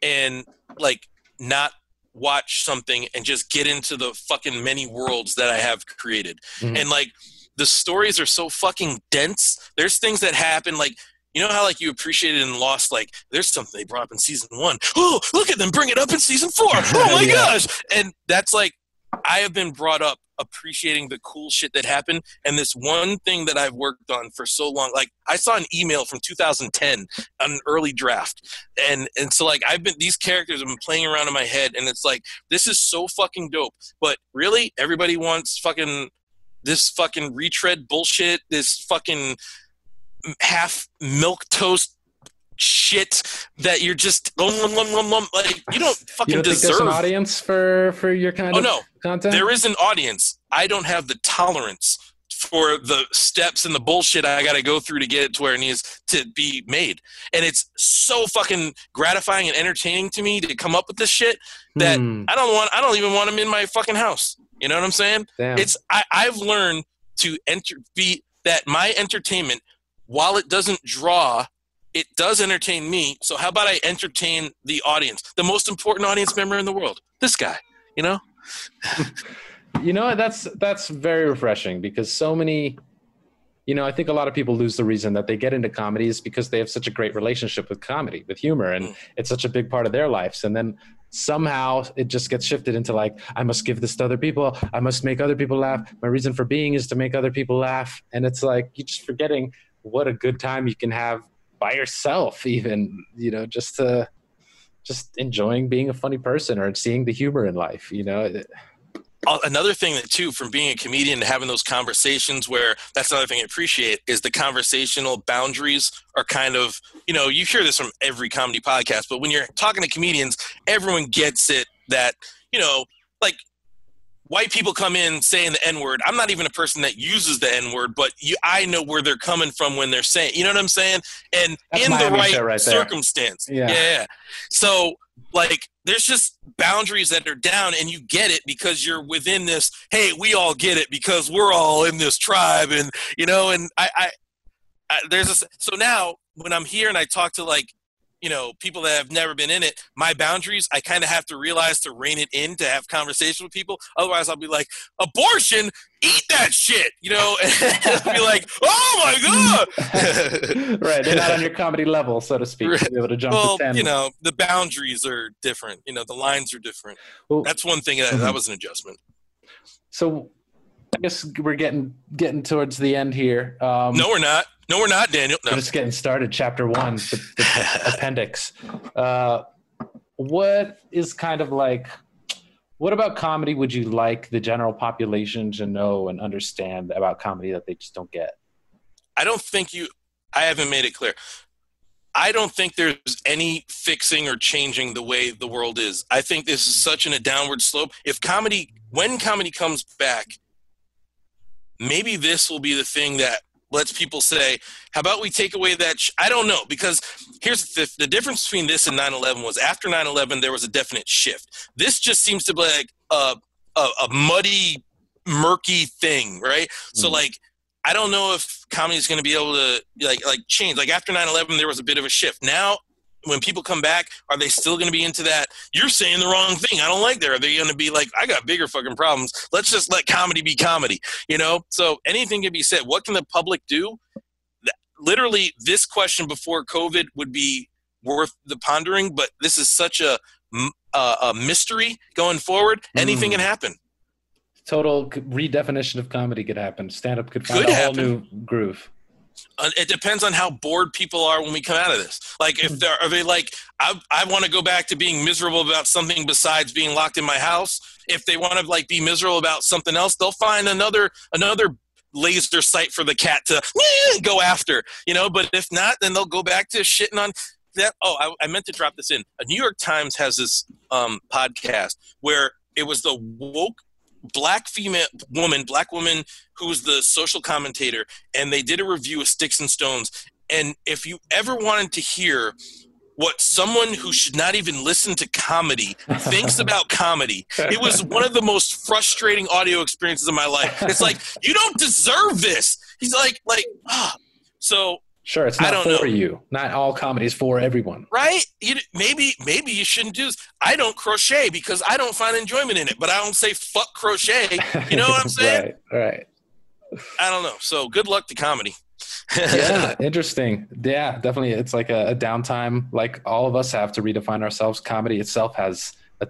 and like not watch something and just get into the fucking many worlds that I have created. Mm-hmm. And like the stories are so fucking dense. There's things that happen like you know how like you appreciated and Lost, like there's something they brought up in season one. Oh, look at them bring it up in season four. <laughs> Oh my yeah. gosh. And that's like I have been brought up appreciating the cool shit that happened. And this one thing that I've worked on for so long, like I saw an email from 2010, an early draft, and and so like I've been these characters have been playing around in my head, and it's like this is so fucking dope. But really, everybody wants fucking this fucking retread bullshit, this fucking half milk toast shit that you're just like you don't fucking you don't deserve an audience for for your kind oh, of no. content. There is an audience. I don't have the tolerance for the steps and the bullshit I got to go through to get it to where it needs to be made. And it's so fucking gratifying and entertaining to me to come up with this shit that hmm. I don't want. I don't even want them in my fucking house. You know what I'm saying? Damn. It's I, I've learned to enter be that my entertainment, while it doesn't draw it does entertain me. So how about I entertain the audience, the most important audience member in the world, this guy, you know? <laughs> you know, that's that's very refreshing because so many you know, I think a lot of people lose the reason that they get into comedies because they have such a great relationship with comedy, with humor, and mm. it's such a big part of their lives. And then somehow it just gets shifted into like, I must give this to other people. I must make other people laugh. My reason for being is to make other people laugh. And it's like you're just forgetting what a good time you can have by yourself even you know just to just enjoying being a funny person or seeing the humor in life you know? Uh, another thing that too from being a comedian and having those conversations where that's another thing i appreciate is the conversational boundaries are kind of you know you hear this from every comedy podcast but when you're talking to comedians everyone gets it that you know like white people come in saying the N word. I'm not even a person that uses the N word, but you, I know where they're coming from when they're saying, you know what I'm saying? And That's in the right, right circumstance. Yeah. yeah. So, like, there's just boundaries that are down, and you get it because you're within this. Hey, we all get it because we're all in this tribe, and you know. And I, I, I there's a so now when I'm here and I talk to like you know people that have never been in it my boundaries i kind of have to realize to rein it in to have conversation with people. Otherwise i'll be like abortion? Eat that shit! You know? <laughs> And be like oh my god! <laughs> Right they're not on your comedy level so to speak right. to be able to jump well you know the boundaries are different you know the lines are different. Well, that's one thing that, mm-hmm. that was an adjustment. So I guess we're getting getting towards the end here. Um, no, we're not. No, we're not, Daniel. No. We're just getting started. Chapter one, the, the <laughs> appendix. Uh, what is kind of like? What about comedy would you like the general population to know and understand about comedy that they just don't get? I don't think you. I haven't made it clear. I don't think there's any fixing or changing the way the world is. I think this is such an, a downward slope. If comedy, when comedy comes back, maybe this will be the thing that lets people say, how about we take away that? Sh-? I don't know, because here's the, the difference between this and 9 11 was after 9 11, there was a definite shift. This just seems to be like a, a, a muddy, murky thing, right? Mm. So, like, I don't know if comedy is going to be able to like like change. Like after 9/11 there was a bit of a shift. Now when people come back, are they still going to be into that? You're saying the wrong thing. I don't like that. Are they going to be like, I got bigger fucking problems. Let's just let comedy be comedy, you know? So anything can be said. What can the public do? Literally, this question before COVID would be worth the pondering, but this is such a, a, a mystery going forward. Anything mm. can happen. Total redefinition of comedy could happen. Stand up could find could a happen. whole new groove. Uh, it depends on how bored people are when we come out of this. Like, if they're, are they like, I, I want to go back to being miserable about something besides being locked in my house. If they want to like be miserable about something else, they'll find another another laser sight for the cat to <laughs> go after. You know, but if not, then they'll go back to shitting on that. Oh, I, I meant to drop this in. A New York Times has this um, podcast where it was the woke black female woman, black woman who's the social commentator, and they did a review of Sticks and Stones. And if you ever wanted to hear what someone who should not even listen to comedy thinks <laughs> about comedy. It was one of the most frustrating audio experiences of my life. It's like, you don't deserve this. He's like, like, ah. So Sure, it's not for know. you. Not all comedy is for everyone. Right? You, maybe maybe you shouldn't do this. I don't crochet because I don't find enjoyment in it, but I don't say fuck crochet. You know what I'm <laughs> saying? right, right. I don't know. So good luck to comedy. <laughs> yeah, interesting. Yeah, definitely. It's like a, a, downtime, like all of us have to redefine ourselves. Comedy itself has a,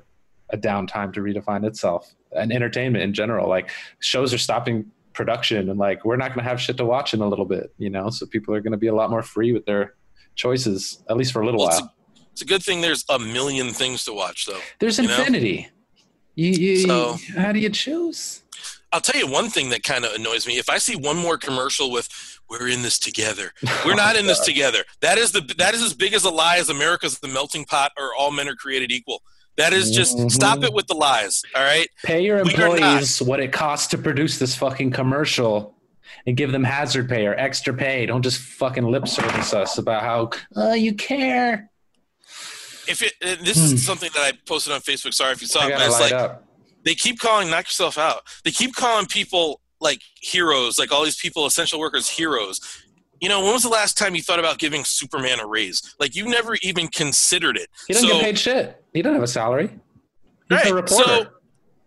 a downtime to redefine itself, and entertainment in general. Like shows are stopping production and like we're not going to have shit to watch in a little bit you know? So people are going to be a lot more free with their choices at least for a little well, while. it's a, it's a, good thing there's a million things to watch though there's infinity. You, you, so, how do you choose? I'll tell you one thing that kind of annoys me. If i see one more commercial with we're in this together we're <laughs> oh not in this together. That is the that is as big as a lie as america's the melting pot or all men are created equal that is just mm-hmm. stop it with the lies. All right. Pay your employees what it costs to produce this fucking commercial and give them hazard pay or extra pay. Don't just fucking lip service us about how oh, you care. If it, this is hmm. something that I posted on Facebook. Sorry if you saw it, but it's like up. they keep calling knock yourself out. They keep calling people like heroes, like all these people, essential workers, heroes you know, when was the last time you thought about giving Superman a raise? Like you never even considered it. He doesn't so, get paid shit. He doesn't have a salary. He's right. a reporter. So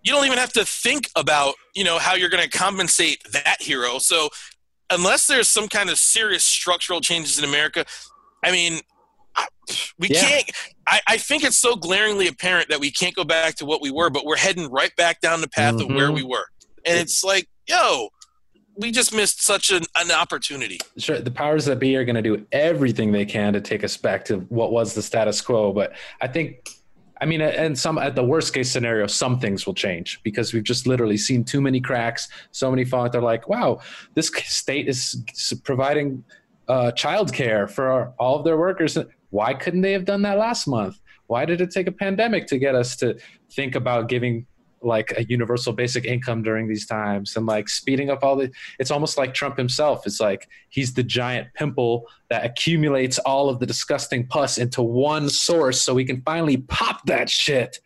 you don't even have to think about, you know, how you're going to compensate that hero. So unless there's some kind of serious structural changes in America, I mean, we yeah. can't I, I, think it's so glaringly apparent that we can't go back to what we were, but we're heading right back down the path mm-hmm. of where mm-hmm. we were. And it's like, yo, we just missed such an, an opportunity. Sure, the powers that be are going to do everything they can to take us back to what was the status quo. But I think, I mean, and some at the worst case scenario, some things will change because we've just literally seen too many cracks, so many falling. They're like, wow, this <laughs> state is providing uh, childcare for all of their workers. Why couldn't they have done that last month? Why did it take a pandemic to get us to think about giving like a universal basic income during these times and like speeding up all the it's almost like Trump himself it's like he's the giant pimple that accumulates all of the disgusting pus into one source so we can finally pop that shit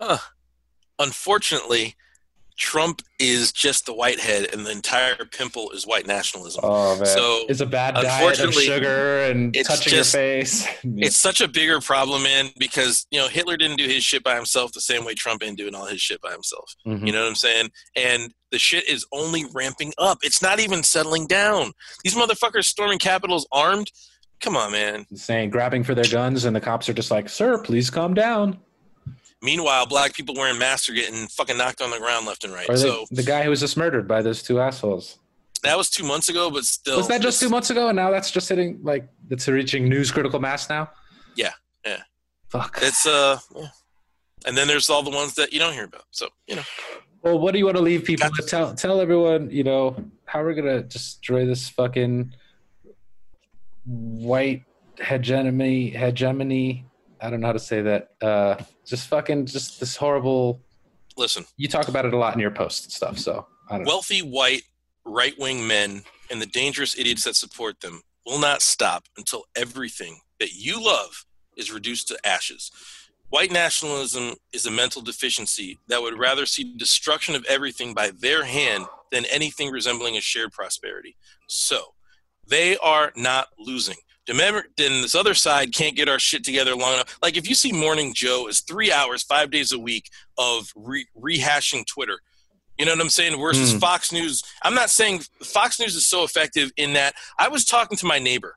huh. unfortunately Trump is just the whitehead, and the entire pimple is white nationalism. Oh man! So it's a bad diet of sugar and it's touching just- your face. <laughs> it's such a bigger problem, man, because you know Hitler didn't do his shit by himself the same way Trump ain't doing all his shit by himself. Mhm. You know what I'm saying? And the shit is only ramping up. It's not even settling down. These motherfuckers storming capitals armed. Come on, man. saying grabbing for their guns, and the cops are just like, "Sir, please calm down." Meanwhile, black people wearing masks are getting fucking knocked on the ground left and right. Or the, so the guy who was just murdered by those two assholes. that was two months ago, but still. was that just two months ago, and now that's just hitting like it's reaching news critical mass now? Yeah, yeah. Fuck. It's uh, yeah. and then there's all the ones that you don't hear about. So you know, Well, what do you want to leave people with? Tell tell everyone, you know, how we're gonna destroy this fucking white hegemony hegemony. I don't know how to say that. Uh just fucking just this horrible listen. you talk about it a lot in your posts and stuff, so I don't know. wealthy white right wing men and the dangerous idiots that support them will not stop until everything that you love is reduced to ashes. White nationalism is a mental deficiency that would rather see destruction of everything by their hand than anything resembling a shared prosperity. So they are not losing. Then this other side can't get our shit together long enough. Like if you see Morning Joe is three hours, five days a week of re- rehashing Twitter. You know what I'm saying? Versus Hmm. Fox News. I'm not saying Fox News is so effective in that I was talking to my neighbor,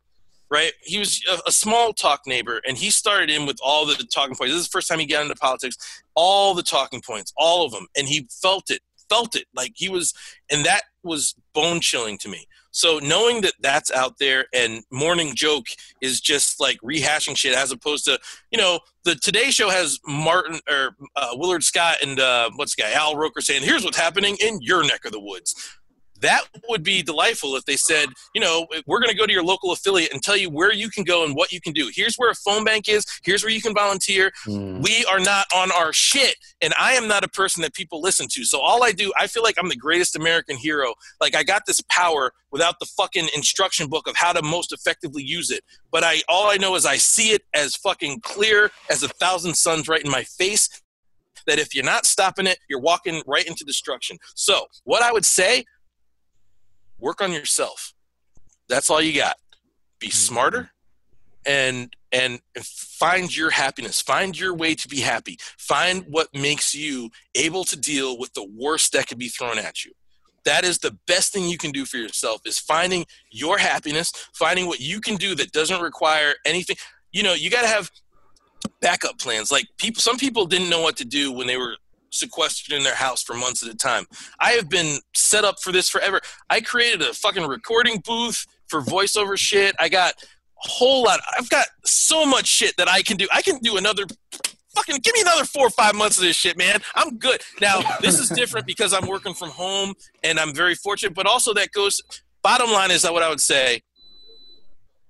right? He was a, a small talk neighbor, and he started in with all the talking points. This is the first time he got into politics. All the talking points, all of them, and he felt it, felt it. Like he was, and that was bone chilling to me. So knowing that that's out there and Morning Joke is just like rehashing shit as opposed to, you know, the Today Show has Martin or uh, Willard Scott and uh, what's the guy Al Roker saying, "Here's what's happening in your neck of the woods." That would be delightful if they said, you know, we're going to go to your local affiliate and tell you where you can go and what you can do. Here's where a phone bank is. Here's where you can volunteer. Hmm. We are not on our shit. And I am not a person that people listen to. So all I do, I feel like I'm the greatest American hero. Like I got this power without the fucking instruction book of how to most effectively use it. But I all I know is I see it as fucking clear as a thousand suns right in my face. That if you're not stopping it, you're walking right into destruction. So what I would say, work on yourself. That's all you got. Be mm-hmm. smarter and and find your happiness. Find your way to be happy. Find what makes you able to deal with the worst that could be thrown at you. That is the best thing you can do for yourself is finding your happiness finding what you can do that doesn't require anything. You know you got to have backup plans. Like people some people didn't know what to do when they were sequestered in their house for months at a time i have been set up for this forever i created a fucking recording booth for voiceover shit i got a whole lot. I've got so much shit that I can do. I can do another fucking give me another four or five months of this shit, man. I'm good. Now, this is different because I'm working from home and I'm very fortunate, but also that goes bottom line is that what I would say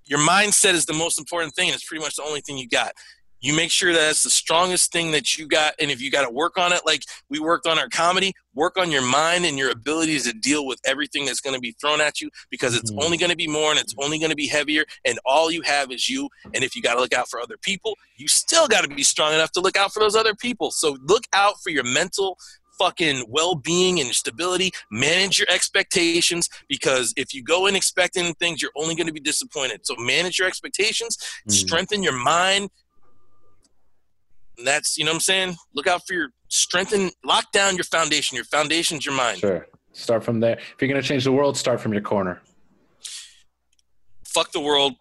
your mindset is the most important thing and it's pretty much the only thing you got. You make sure that that's the strongest thing that you got. And if you got to work on it, like we worked on our comedy, work on your mind and your abilities to deal with everything that's going to be thrown at you because it's Mhm. only going to be more and it's only going to be heavier. And all you have is you. And if you got to look out for other people, you still got to be strong enough to look out for those other people. So look out for your mental fucking well-being and stability manage your expectations because if you go in expecting things you're only going to be disappointed so manage your expectations Mm. strengthen your mind and that's you know what i'm saying look out for your strengthen lock down your foundation your foundation's your mind Sure. Start from there. If you're gonna change the world, start from your corner. fuck the world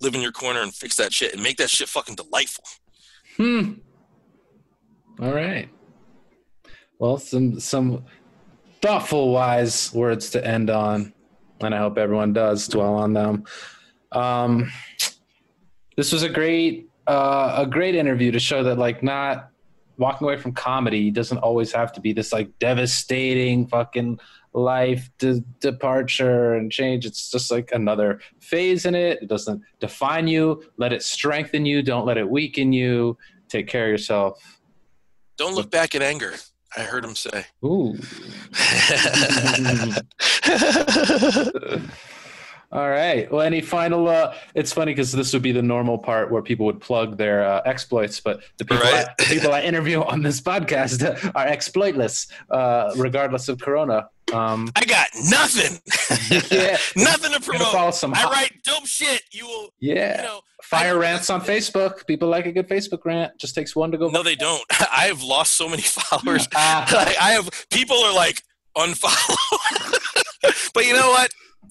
live in your corner and fix that shit and make that shit fucking delightful Hmm. All right. Well, some some thoughtful, wise words to end on, and I hope everyone does dwell on them. Um, this was a great uh, a great interview to show that like not walking away from comedy doesn't always have to be this like devastating fucking life de- departure and change. It's just like another phase in it. It doesn't define you. Let it strengthen you. Don't let it weaken you. Take care of yourself. Don't look back in anger i heard him say. Ooh <laughs> <laughs> All right. Well, any final? Uh, it's funny because this would be the normal part where people would plug their uh, exploits, but the people, Right. I, the people I interview on this podcast <laughs> are exploitless, uh, regardless of Corona. Um, I got nothing. <laughs> yeah, <laughs> nothing to promote. some I write dope shit. You will, yeah. you know. Fire rants on Facebook. People like a good Facebook rant. Just takes one to go. No, they don't. I have lost so many followers. Ah, like, I have people are like unfollow. but you know what?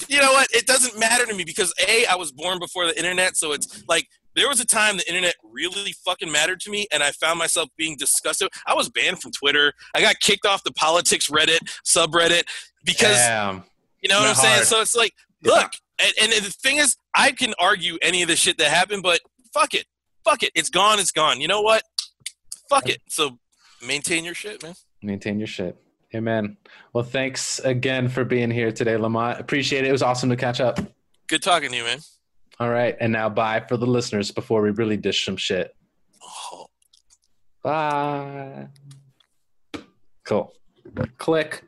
You know what? It doesn't matter to me because a I was born before the internet, so it's like there was a time the internet really fucking mattered to me, and I found myself being disgusted. I was banned from Twitter. I got kicked off the politics Reddit subreddit because damn. you know what I'm saying. So it's like, Yeah. look, and, and the thing is, I can argue any of the shit that happened, but fuck it, fuck it, it's gone, it's gone. You know what? Fuck it. So maintain your shit, man. Maintain your shit. Amen. Well, thanks again for being here today, Lamont. Appreciate it. It was awesome to catch up. Good talking to you, man. All right. And now bye for the listeners before we really dish some shit. Oh. Bye. Cool. Click.